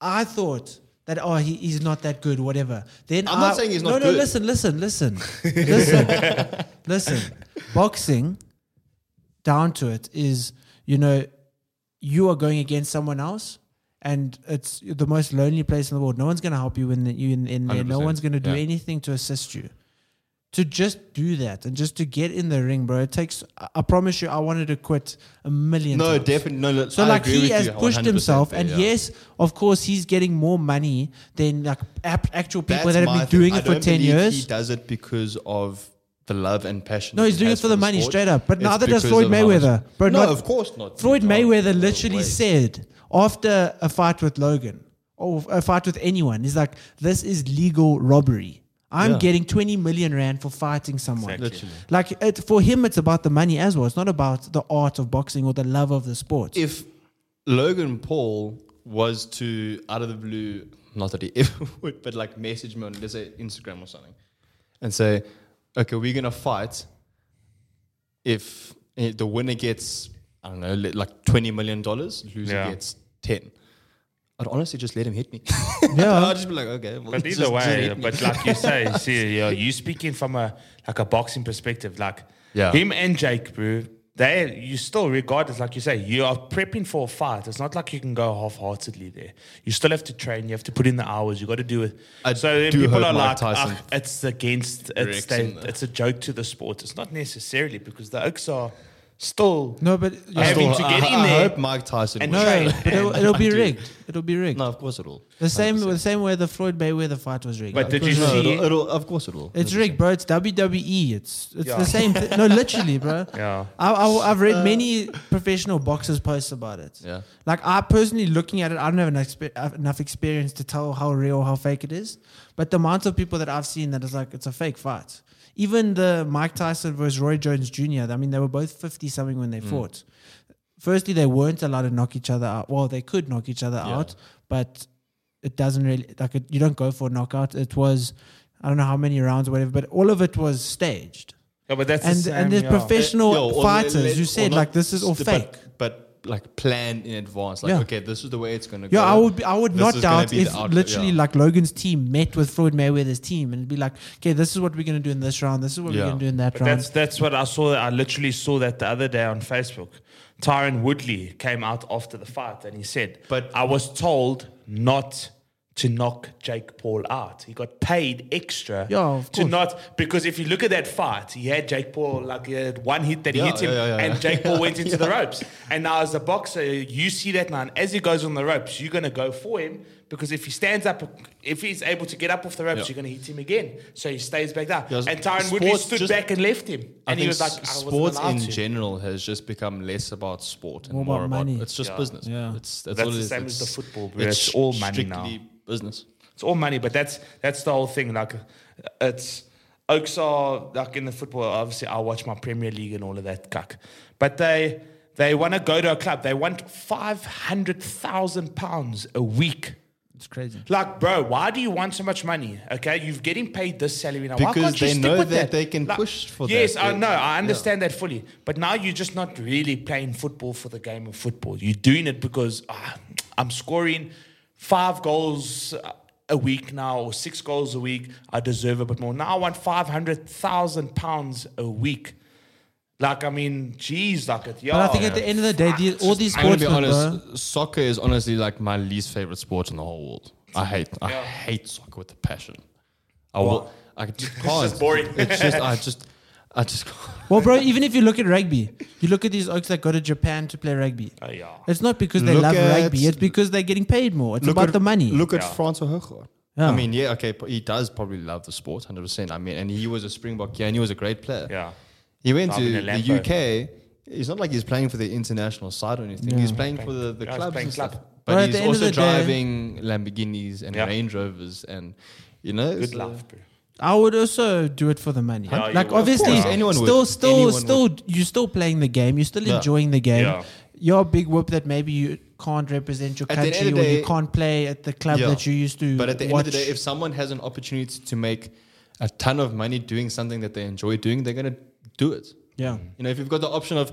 I thought that oh he, he's not that good, whatever. Then I'm I, not saying he's not no, not no, good. listen, listen, listen, listen, listen. Boxing, down to it, is you know, you are going against someone else. And it's the most lonely place in the world. No one's going to help you in, the, you in, in there. No 100%, one's going to do yeah. anything to assist you. To just do that and just to get in the ring, bro. It takes. I- promise you, I wanted to quit a million. No, times. definitely. No, look, So I like he has pushed himself, there, and yeah. yes, of course, he's getting more money than like actual people That's that have been doing it for ten years. He does it because of the love and passion. No, he's doing it for the money, sport, straight up. But neither does Floyd of how much- Mayweather. Bro, no, not- of course not. Floyd No, Mayweather no literally way. said after a fight with Logan or a fight with anyone, he's like, "This is legal robbery. I'm Yeah. getting 20 million rand for fighting someone." Exactly. Like it, for him, it's about the money as well. It's not about the art of boxing or the love of the sport. If Logan Paul was to out of the blue, not that he ever would, but like message me on let's say Instagram or something, and say, "Okay, we're gonna fight. If eh, the winner gets, I don't know, like twenty million dollars, loser Yeah. gets ten. I'd honestly just let him hit me. Yeah. I'd just be like, okay. Well, But either just way, hit but like you say, see, yeah, you speaking from a like a boxing perspective, like Yeah. him and Jake, bro. They, you still, regardless, like you say, you are prepping for a fight. It's not like you can go half-heartedly there. You still have to train. You have to put in the hours. You got to do it. I so then people are Mike like, Tyson "Ah, it's against, it's, they, it's a joke to the sport. It's not necessarily because the Oaks are still no, but I yeah. having still- to get I, in I there hope Mike Tyson and no, but it'll, it'll be rigged. It'll be rigged. No, of course it will. The same, 100%. the same way the Floyd Mayweather fight was rigged. But did you Because No, see- it'll, it'll, of course it will. It's rigged, bro. It's WWE. It's it's Yeah. the same. Th- no, literally, bro. Yeah. I, I, I've read uh, many professional boxers posts about it. Yeah. Like I personally looking at it, I don't have enough, expe- have enough experience to tell how real, how fake it is. But the amount of people that I've seen that is like it's a fake fight. Even the Mike Tyson versus Roy Jones Jr. I mean, they were both fifty something when they Mm. fought. Firstly, they weren't allowed to knock each other out. Well, they could knock each other Yeah. out, but it doesn't really like it, you don't go for a knockout. It was I don't know how many rounds or whatever, but all of it was staged. Yeah, but that's the And same, and there's yeah. professional Yo, fighters let- who said not like this is all st- fake. But, but like planned in advance. Like, Yeah. okay, this is the way it's going to Yeah, go. I would be, I would This not doubt be if the outcome, literally yeah. like Logan's team met with Floyd Mayweather's team and be like, okay, this is what we're gonna do in this round. This is what Yeah. we're gonna do in that But round. that's that's what I saw. I literally saw that the other day on Facebook. Tyron Woodley came out after the fight and he said, But- I was told not to knock Jake Paul out. He got paid extra Yeah, of to course. not because if you look at that fight, he had Jake Paul like he had one hit that he Yeah, hit him, yeah, yeah, yeah. and Jake Paul went into the ropes. And now as a boxer, you see that now. And as he goes on the ropes, you're gonna go for him because if he stands up, if he's able to get up off the ropes, Yeah. you're gonna hit him again. So he stays back down. Yeah, and Tyron Woodley stood just- back and left him, I and he was like, s- I wasn't sports in to. general has just become less about sport and More more, about about, money. it's just Yeah. business. Yeah. It's that's, That's all it the is. same as the It's- football, bro. It's all money now. Business. It's all money, but that's that's the whole thing. Like, it's Oaks are like in the football. Obviously, I watch my Premier League and all of that cuck, but they they want to go to a club. They want five hundred thousand pounds a week. It's crazy. Like, bro, why do you want so much money? Okay, you're getting paid this salary now. why Because can't you they stick know with that they can push for yes, that. I know. I understand that fully. But now you're just not really playing football for the game of football. You're doing it because ah, I'm scoring five goals a week now or six goals a week. I deserve a bit more. Now I want five hundred thousand pounds a week. Like I mean, geez, like it. Yeah, But I think at the end of the day, Fuck, the, all just- these I'm gonna be honest. bro, Soccer is honestly like my least favorite sport in the whole world. I hate. I Yeah. hate soccer with a passion. I Why? will. I just can't. just boring. It's just. I just. I just. Can't. Well, bro, even if you look at rugby, you look at these oaks that go to Japan to play rugby. Oh, yeah. It's not because they Look love at- rugby. It's because they're getting paid more. It's Look about at the money. Look at Yeah. Francois Hougaard. Yeah. I mean, yeah, okay, but he does probably love the sport, hundred percent. I mean, and he was a Springbok, yeah, and he was a great player. Yeah. He went Now to in the UK. It's not like he's playing for the international side or anything. Yeah. He's playing for the, the Yeah, clubs playing and stuff. club. But Well, he's the end of also the day- driving Lamborghinis and Yeah. Range Rovers, and you know, Good so- life, bro. I would also do it for the money. Oh, yeah, like obviously, course, anyone would. still, still, Anyone still, you're still playing the game. You're still Yeah. enjoying the game. Yeah. You're a big whoop that maybe you can't represent your At country or the you can't play at the club Yeah. that you used to. But at the watch. end of the day, if someone has an opportunity to make a ton of money doing something that they enjoy doing, they're gonna do it. yeah, You know, if you've got the option of,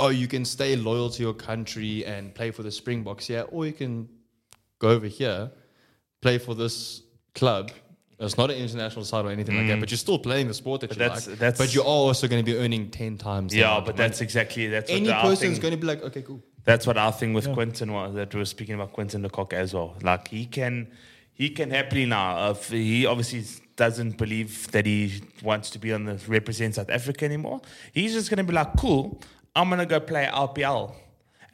oh, you can stay loyal to your country and play for the Springboks, yeah, or you can go over here, play for this club. It's not an international side or anything like that, mm. but you're still playing the sport that But you that's- like. that's- but you're also going to be earning ten times. Yeah, but of money. that's exactly that's any the, our person's going to be like, okay, cool. That's what our thing with Quinton was that we were speaking about Quinton de Kock as well. Like he can he can happily now if he obviously doesn't believe that he wants to be on the represent South Africa anymore. He's just gonna be like, cool, I'm gonna go play RPL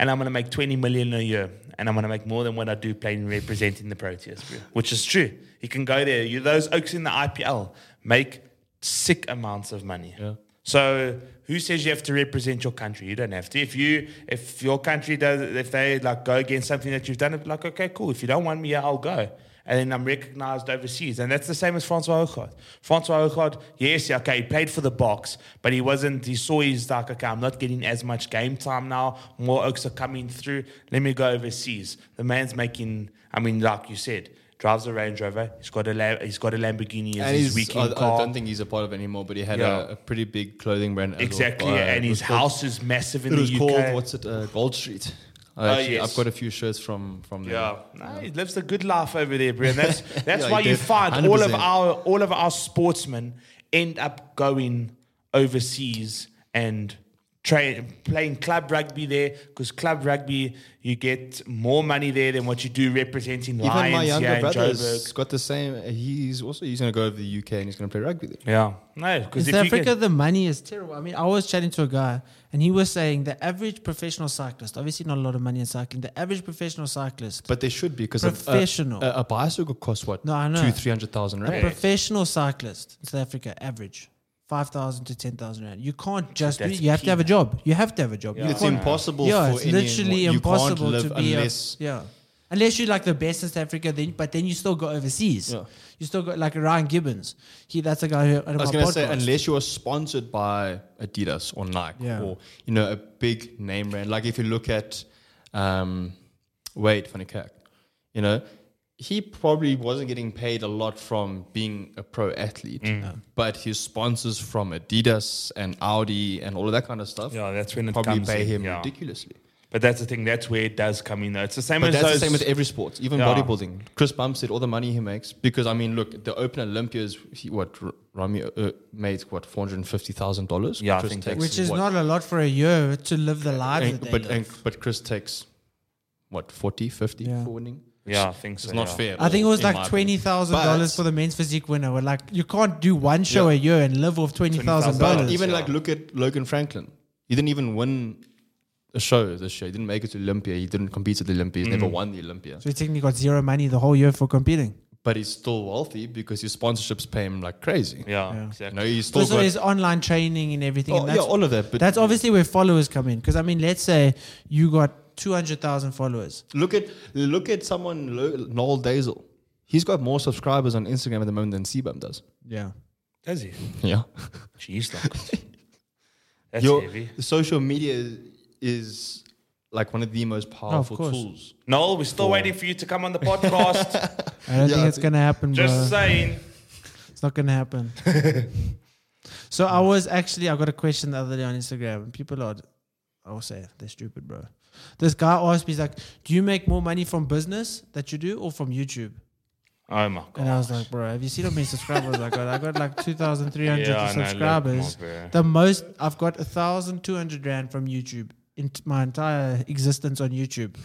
and I'm gonna make 20 million a year. And I'm gonna make more than what I do playing representing the Proteas, bro. Which is true. He can go there. You those oaks in the IPL make sick amounts of money. Yeah. So who says you have to represent your country? You don't have to. If you if your country does if they like go against something that you've done, like okay, cool. If you don't want me, I'll go. And then I'm recognized overseas. And that's the same as Francois Hougaard. Francois Hougaard, yes, yeah, okay, he played for the box, but he wasn't, he saw he's like, okay, I'm not getting as much game time now. More oaks are coming through. Let me go overseas. The man's making, I mean, like you said, drives a Range Rover. He's got a, La- he's got a Lamborghini as his he's, I, weekend I don't think he's a part of it anymore, but he had Yeah. a, a pretty big clothing brand. well. exactly. Uh, and his called- house is massive in the UK. called what's it? Uh, Gold Street. I Oh, uh, actually, yes. I've got a few shirts from from there. Yeah, no, he lives the good life over there, bro. That's that's Yeah, why you find all of our all of our sportsmen end up going overseas and train playing club rugby there because club rugby you get more money there than what you do representing Even Lions my younger in brother's Joburg. got the same. He's also he's going to go over to the UK and he's going to play rugby there. Yeah, no, because In South Africa, can, the money is terrible. I mean, I was chatting to a guy, and he was saying the average professional cyclist, obviously not a lot of money in cycling, the average professional cyclist, But they should be because Professional. A, a, a bicycle costs what? No, I know. Two three hundred thousand a professional cyclist in South Africa, average. 5,000 to 10,000 rand. You can't just, do, That's you have to have a job. You have to have a job. Yeah. It's can't- impossible yeah, for it's any, literally you impossible can't live to be unless a, yeah. Unless you're like the best in South Africa, then but then you still go overseas. Yeah. You still got like Ryan Gibbons. He that's a guy who I was going to say unless you are sponsored by Adidas or Nike Yeah. or you know a big name brand. Like if you look at um, Wayde van Niekerk, you know he probably wasn't getting paid a lot from being a pro athlete, Mm. but his sponsors from Adidas and Audi and all of that kind of stuff yeah, that's when it probably comes pay in, him yeah. ridiculously. But that's the thing. That's where it does come in. Though it's the same But as that's those. the same with every sport, even Yeah. bodybuilding. Chris Bump said all the money he makes because I mean, look, the Open Olympias, he, what R- Rami uh, made what four hundred and fifty thousand dollars. Yeah, I think that's- which is what, not a lot for a year to live the life. and- that they but live. and, but Chris takes what 40, 50 Yeah. for winning. Yeah, I think so. It's not yeah. fair. I think it was like my twenty opinion. thousand dollars for the men's physique winner. We're like, you can't do one show Yeah. a year and live off twenty thousand dollars. even yeah. like look at Logan Franklin. He didn't even win a show this year. He didn't make it to Olympia. He didn't compete at the Olympia. He's Mm. never won the Olympia. So he technically got zero money the whole year for competing. But he's still wealthy because his sponsorships pay him like crazy. Yeah, Yeah. You exactly. know, he's still Also, got his online training and everything. Oh, and yeah, all of that. But that's obviously where followers come in. Because I mean, let's say you got two hundred thousand followers. Look at look at someone Noel Deyzel. He's got more subscribers on Instagram at the moment than Cbum does. Yeah. Does he? Yeah, Jeez, look. That's Your heavy. the social media is like one of the most oh, powerful course. tools. Noel, we're still waiting for you to come on the podcast. I don't Yeah, think I it's think- gonna happen, bro. Just saying. It's not gonna happen. so I was actually I got a question the other day on Instagram. People are I will say they're stupid, bro. This guy asked me, he's like, Do you make more money from business that you do or from YouTube? Oh my god. And I was like, bro, have you seen how many subscribers I got? I got like 2,300 Yeah, I know, look, subscribers. the most, I've got 1,200 Rand from YouTube in t- my entire existence on YouTube.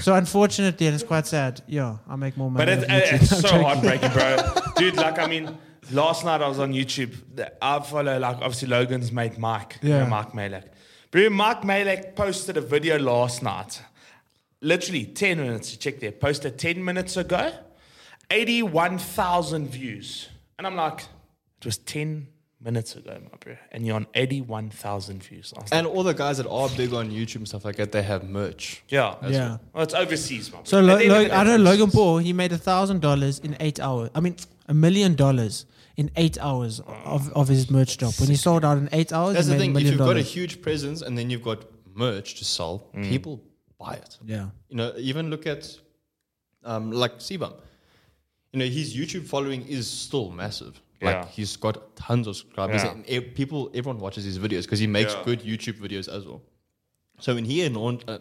so unfortunately, and it's quite sad, yeah, I make more money. But it's, it's so joking. heartbreaking, bro. Dude, like, I mean, last night I was on YouTube. I follow, like, obviously Logan's mate, Mike. You know, Yeah. Mike Majlak. Bro, Mike Majlak posted a video last night. Literally 10 minutes. Check there. Posted 10 minutes ago. 81,000 views. And I'm like, it was 10 minutes ago, my bro. And you're on 81,000 views. I was like, And all the guys that are big on YouTube and stuff like that, they have merch. yeah. Yeah. Well, it's overseas, my bro. So Lo- the end of Lo- I know it's Logan. Paul. He made a thousand dollars in eight hours. I mean, a million dollars in eight hours of, of his merch shop. When he sold out in eight hours, That's he the made a thing. If you've got a huge presence and then you've got merch to sell, Mm. people buy it. Yeah, You know, even look at um, like Cbum. You know, his YouTube following is still massive. Like Yeah. he's got tons of subscribers, Yeah. and e- people, everyone watches his videos because he makes Yeah. good YouTube videos as well. So when he annou- uh,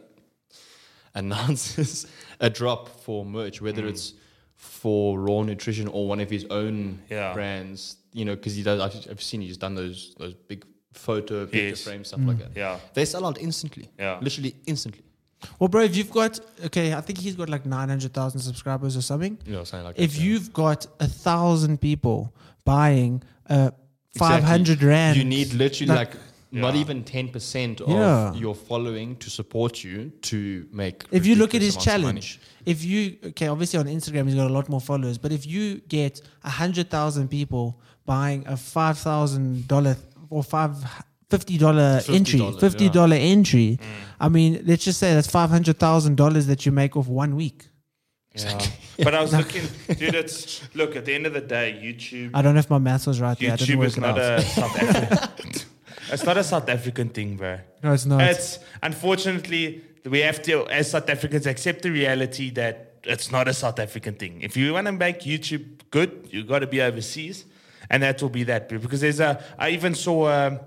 announces a drop for merch, Mm. whether it's for Raw Nutrition or one of his own Yeah. brands, you know, because he does. I've, I've seen he's done those those big photo picture Yes. frame stuff like that. Yeah. They sell out instantly. Yeah. literally instantly. Well, bro, if you've got okay, I think he's got like nine hundred thousand subscribers or something. You know, something like If that. yeah. you've got a thousand people buying a five hundred Exactly. rand, You need literally like- like, not even 10% of Yeah. your following to support you to make. if you look at his ridiculous amounts of money. challenge, if you okay, obviously on Instagram he's got a lot more followers, but if you get a hundred thousand people buying a five thousand dollar or five fifty dollar entry, $50, fifty dollar entry, mm. I mean, let's just say that's five hundred thousand dollars that you make off one week. Yeah. but I was looking, dude. It's look at the end of the day, YouTube. I don't know if my maths was right there. I didn't YouTube work is it not out. a South African. it's not a South African thing, bro. no, it's not. It's unfortunately we have to, as South Africans, accept the reality that it's not a South African thing. If you want to make YouTube good, you got to be overseas, and that will be that. bro. Because there's a, I even saw. Um,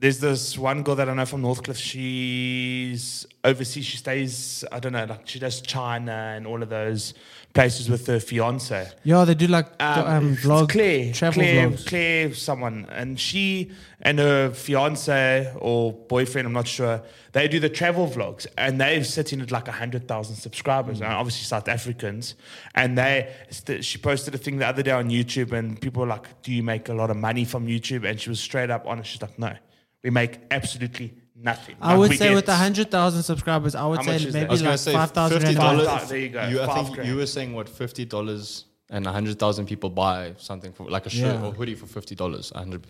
there's this one girl that I know from Northcliffe. She's overseas. She stays, I don't know, like she does China and all of those places with her fiance. yeah, they do like Um, um, vlog, Claire, travel Claire, vlogs. Claire, someone, and she and her fiance or boyfriend, I'm not sure. They do the travel vlogs, and they're sitting at like hundred thousand subscribers, Mm. and obviously South Africans. And they, she posted a thing the other day on YouTube, and people were like, "Do you make a lot of money from YouTube?" And she was straight up honest. She's like, "No, we make absolutely nothing." I Like, would say with a hundred thousand subscribers, I would say much is that? maybe I I was like going to say five thousand fifty rand. a month. dollars. There you go, You, I think grand. you were saying what fifty dollars and hundred thousand people buy something for like a shirt Yeah. or hoodie for fifty dollars. Hundred,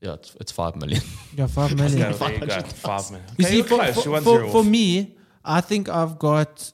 yeah, it's, it's five million. Yeah, five million. Yeah, there you go, five. You Okay, see, for, close. for, for, for me, I think I've got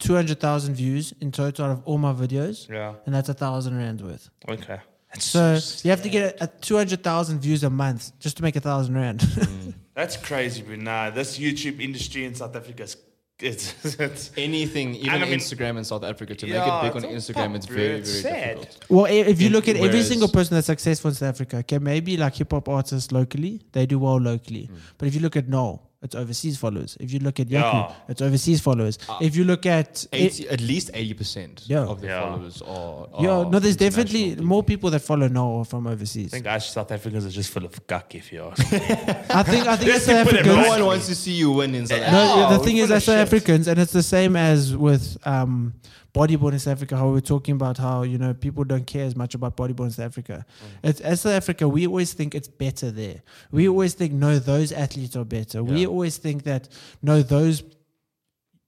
200,000 views in total out of all my videos, yeah, and that's a thousand rand worth. okay. That's So you have to get a, a 200,000 views a month just to make a thousand rand. That's crazy, but nah, this YouTube industry in South Africa is it's, it's Anything, even I mean- Instagram in South Africa, to Yeah, make it big on Instagram, pop, it's very, It's very sad. difficult. well, if you look at every single person that's successful in South Africa, okay, maybe like hip hop artists locally, they do well locally. Mm. But if you look at Noel, it's overseas followers. If you look at Yaku, Yeah. it's overseas followers. Uh, if you look at 80, at least eighty percent Yeah. of the Yeah. followers are. are yeah, no, there's definitely people. more people that follow Noel are from overseas. I think us South Africans are just full of guck, if you ask. I think I think Let's as South Africans, No one wants to see you win in South Africa. No, Oh, the thing is, full as South. Africans, and it's the same as with um, bodyboarding in South Africa. How we were talking about how you know people don't care as much about bodyboarding in South Africa. Mm. It's as South Africa, we always think it's better there. We always think no, those athletes are better. We always think that no, those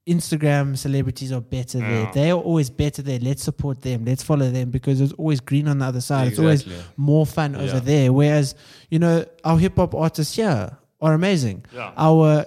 Instagram celebrities are better there. They are always better there. Let's support them. Let's follow them because it's always green on the other side. It's always more fun over there. Whereas, you know, our hip hop artists here are amazing. Yeah. Our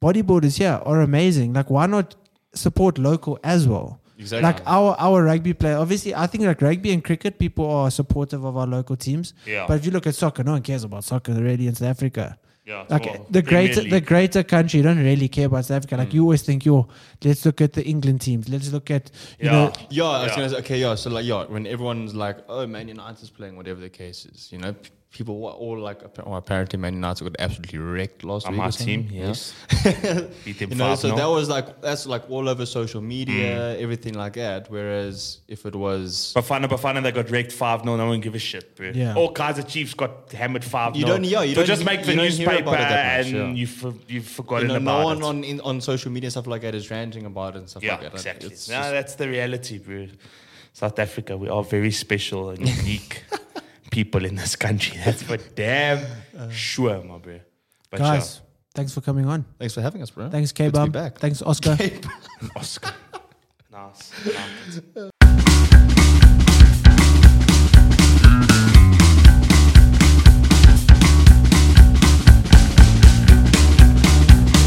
bodyboarders here are amazing. Like, why not support local as well? Exactly. Like our our rugby player, obviously, I think like rugby and cricket, people are supportive of our local teams. Yeah. But if you look at soccer, no one cares about soccer really in South Africa. yeah, Like more the greater the greater country, don't really care about South Africa. Like you always think, yo, let's look at the England teams. Let's look at you Yeah. know Yeah, I was Yeah. gonna say, okay, yeah. So like, yeah, when everyone's like, oh, Man United's playing, whatever the case is, you know, p- people were all like, appa- well, apparently Man United got absolutely wrecked last on week. my team, yes. Beat them You know, five so nil. that was like that's like all over social media, Mm. everything like that. Whereas if it was, Bafana Bafana, they got wrecked 5 0. No one give a shit, bro. Yeah. All Kaiser Chiefs got hammered 5 You don't- yeah, you so don't- just make the you don't hear newspaper about it much, and yeah. you've, for- you've you forgotten know, about no one it. on in, on social media stuff like that is ranting about it and stuff yeah, like that. Like, exactly. it's No, that's the reality, bro. South Africa, we are very special and unique people in this country. That's for damn sure, my bro. But guys. Thanks for coming on. thanks for having us, bro. Thanks, Good K to be Bum. back. Thanks, Oscar. yeah, Oscar. nice. nice.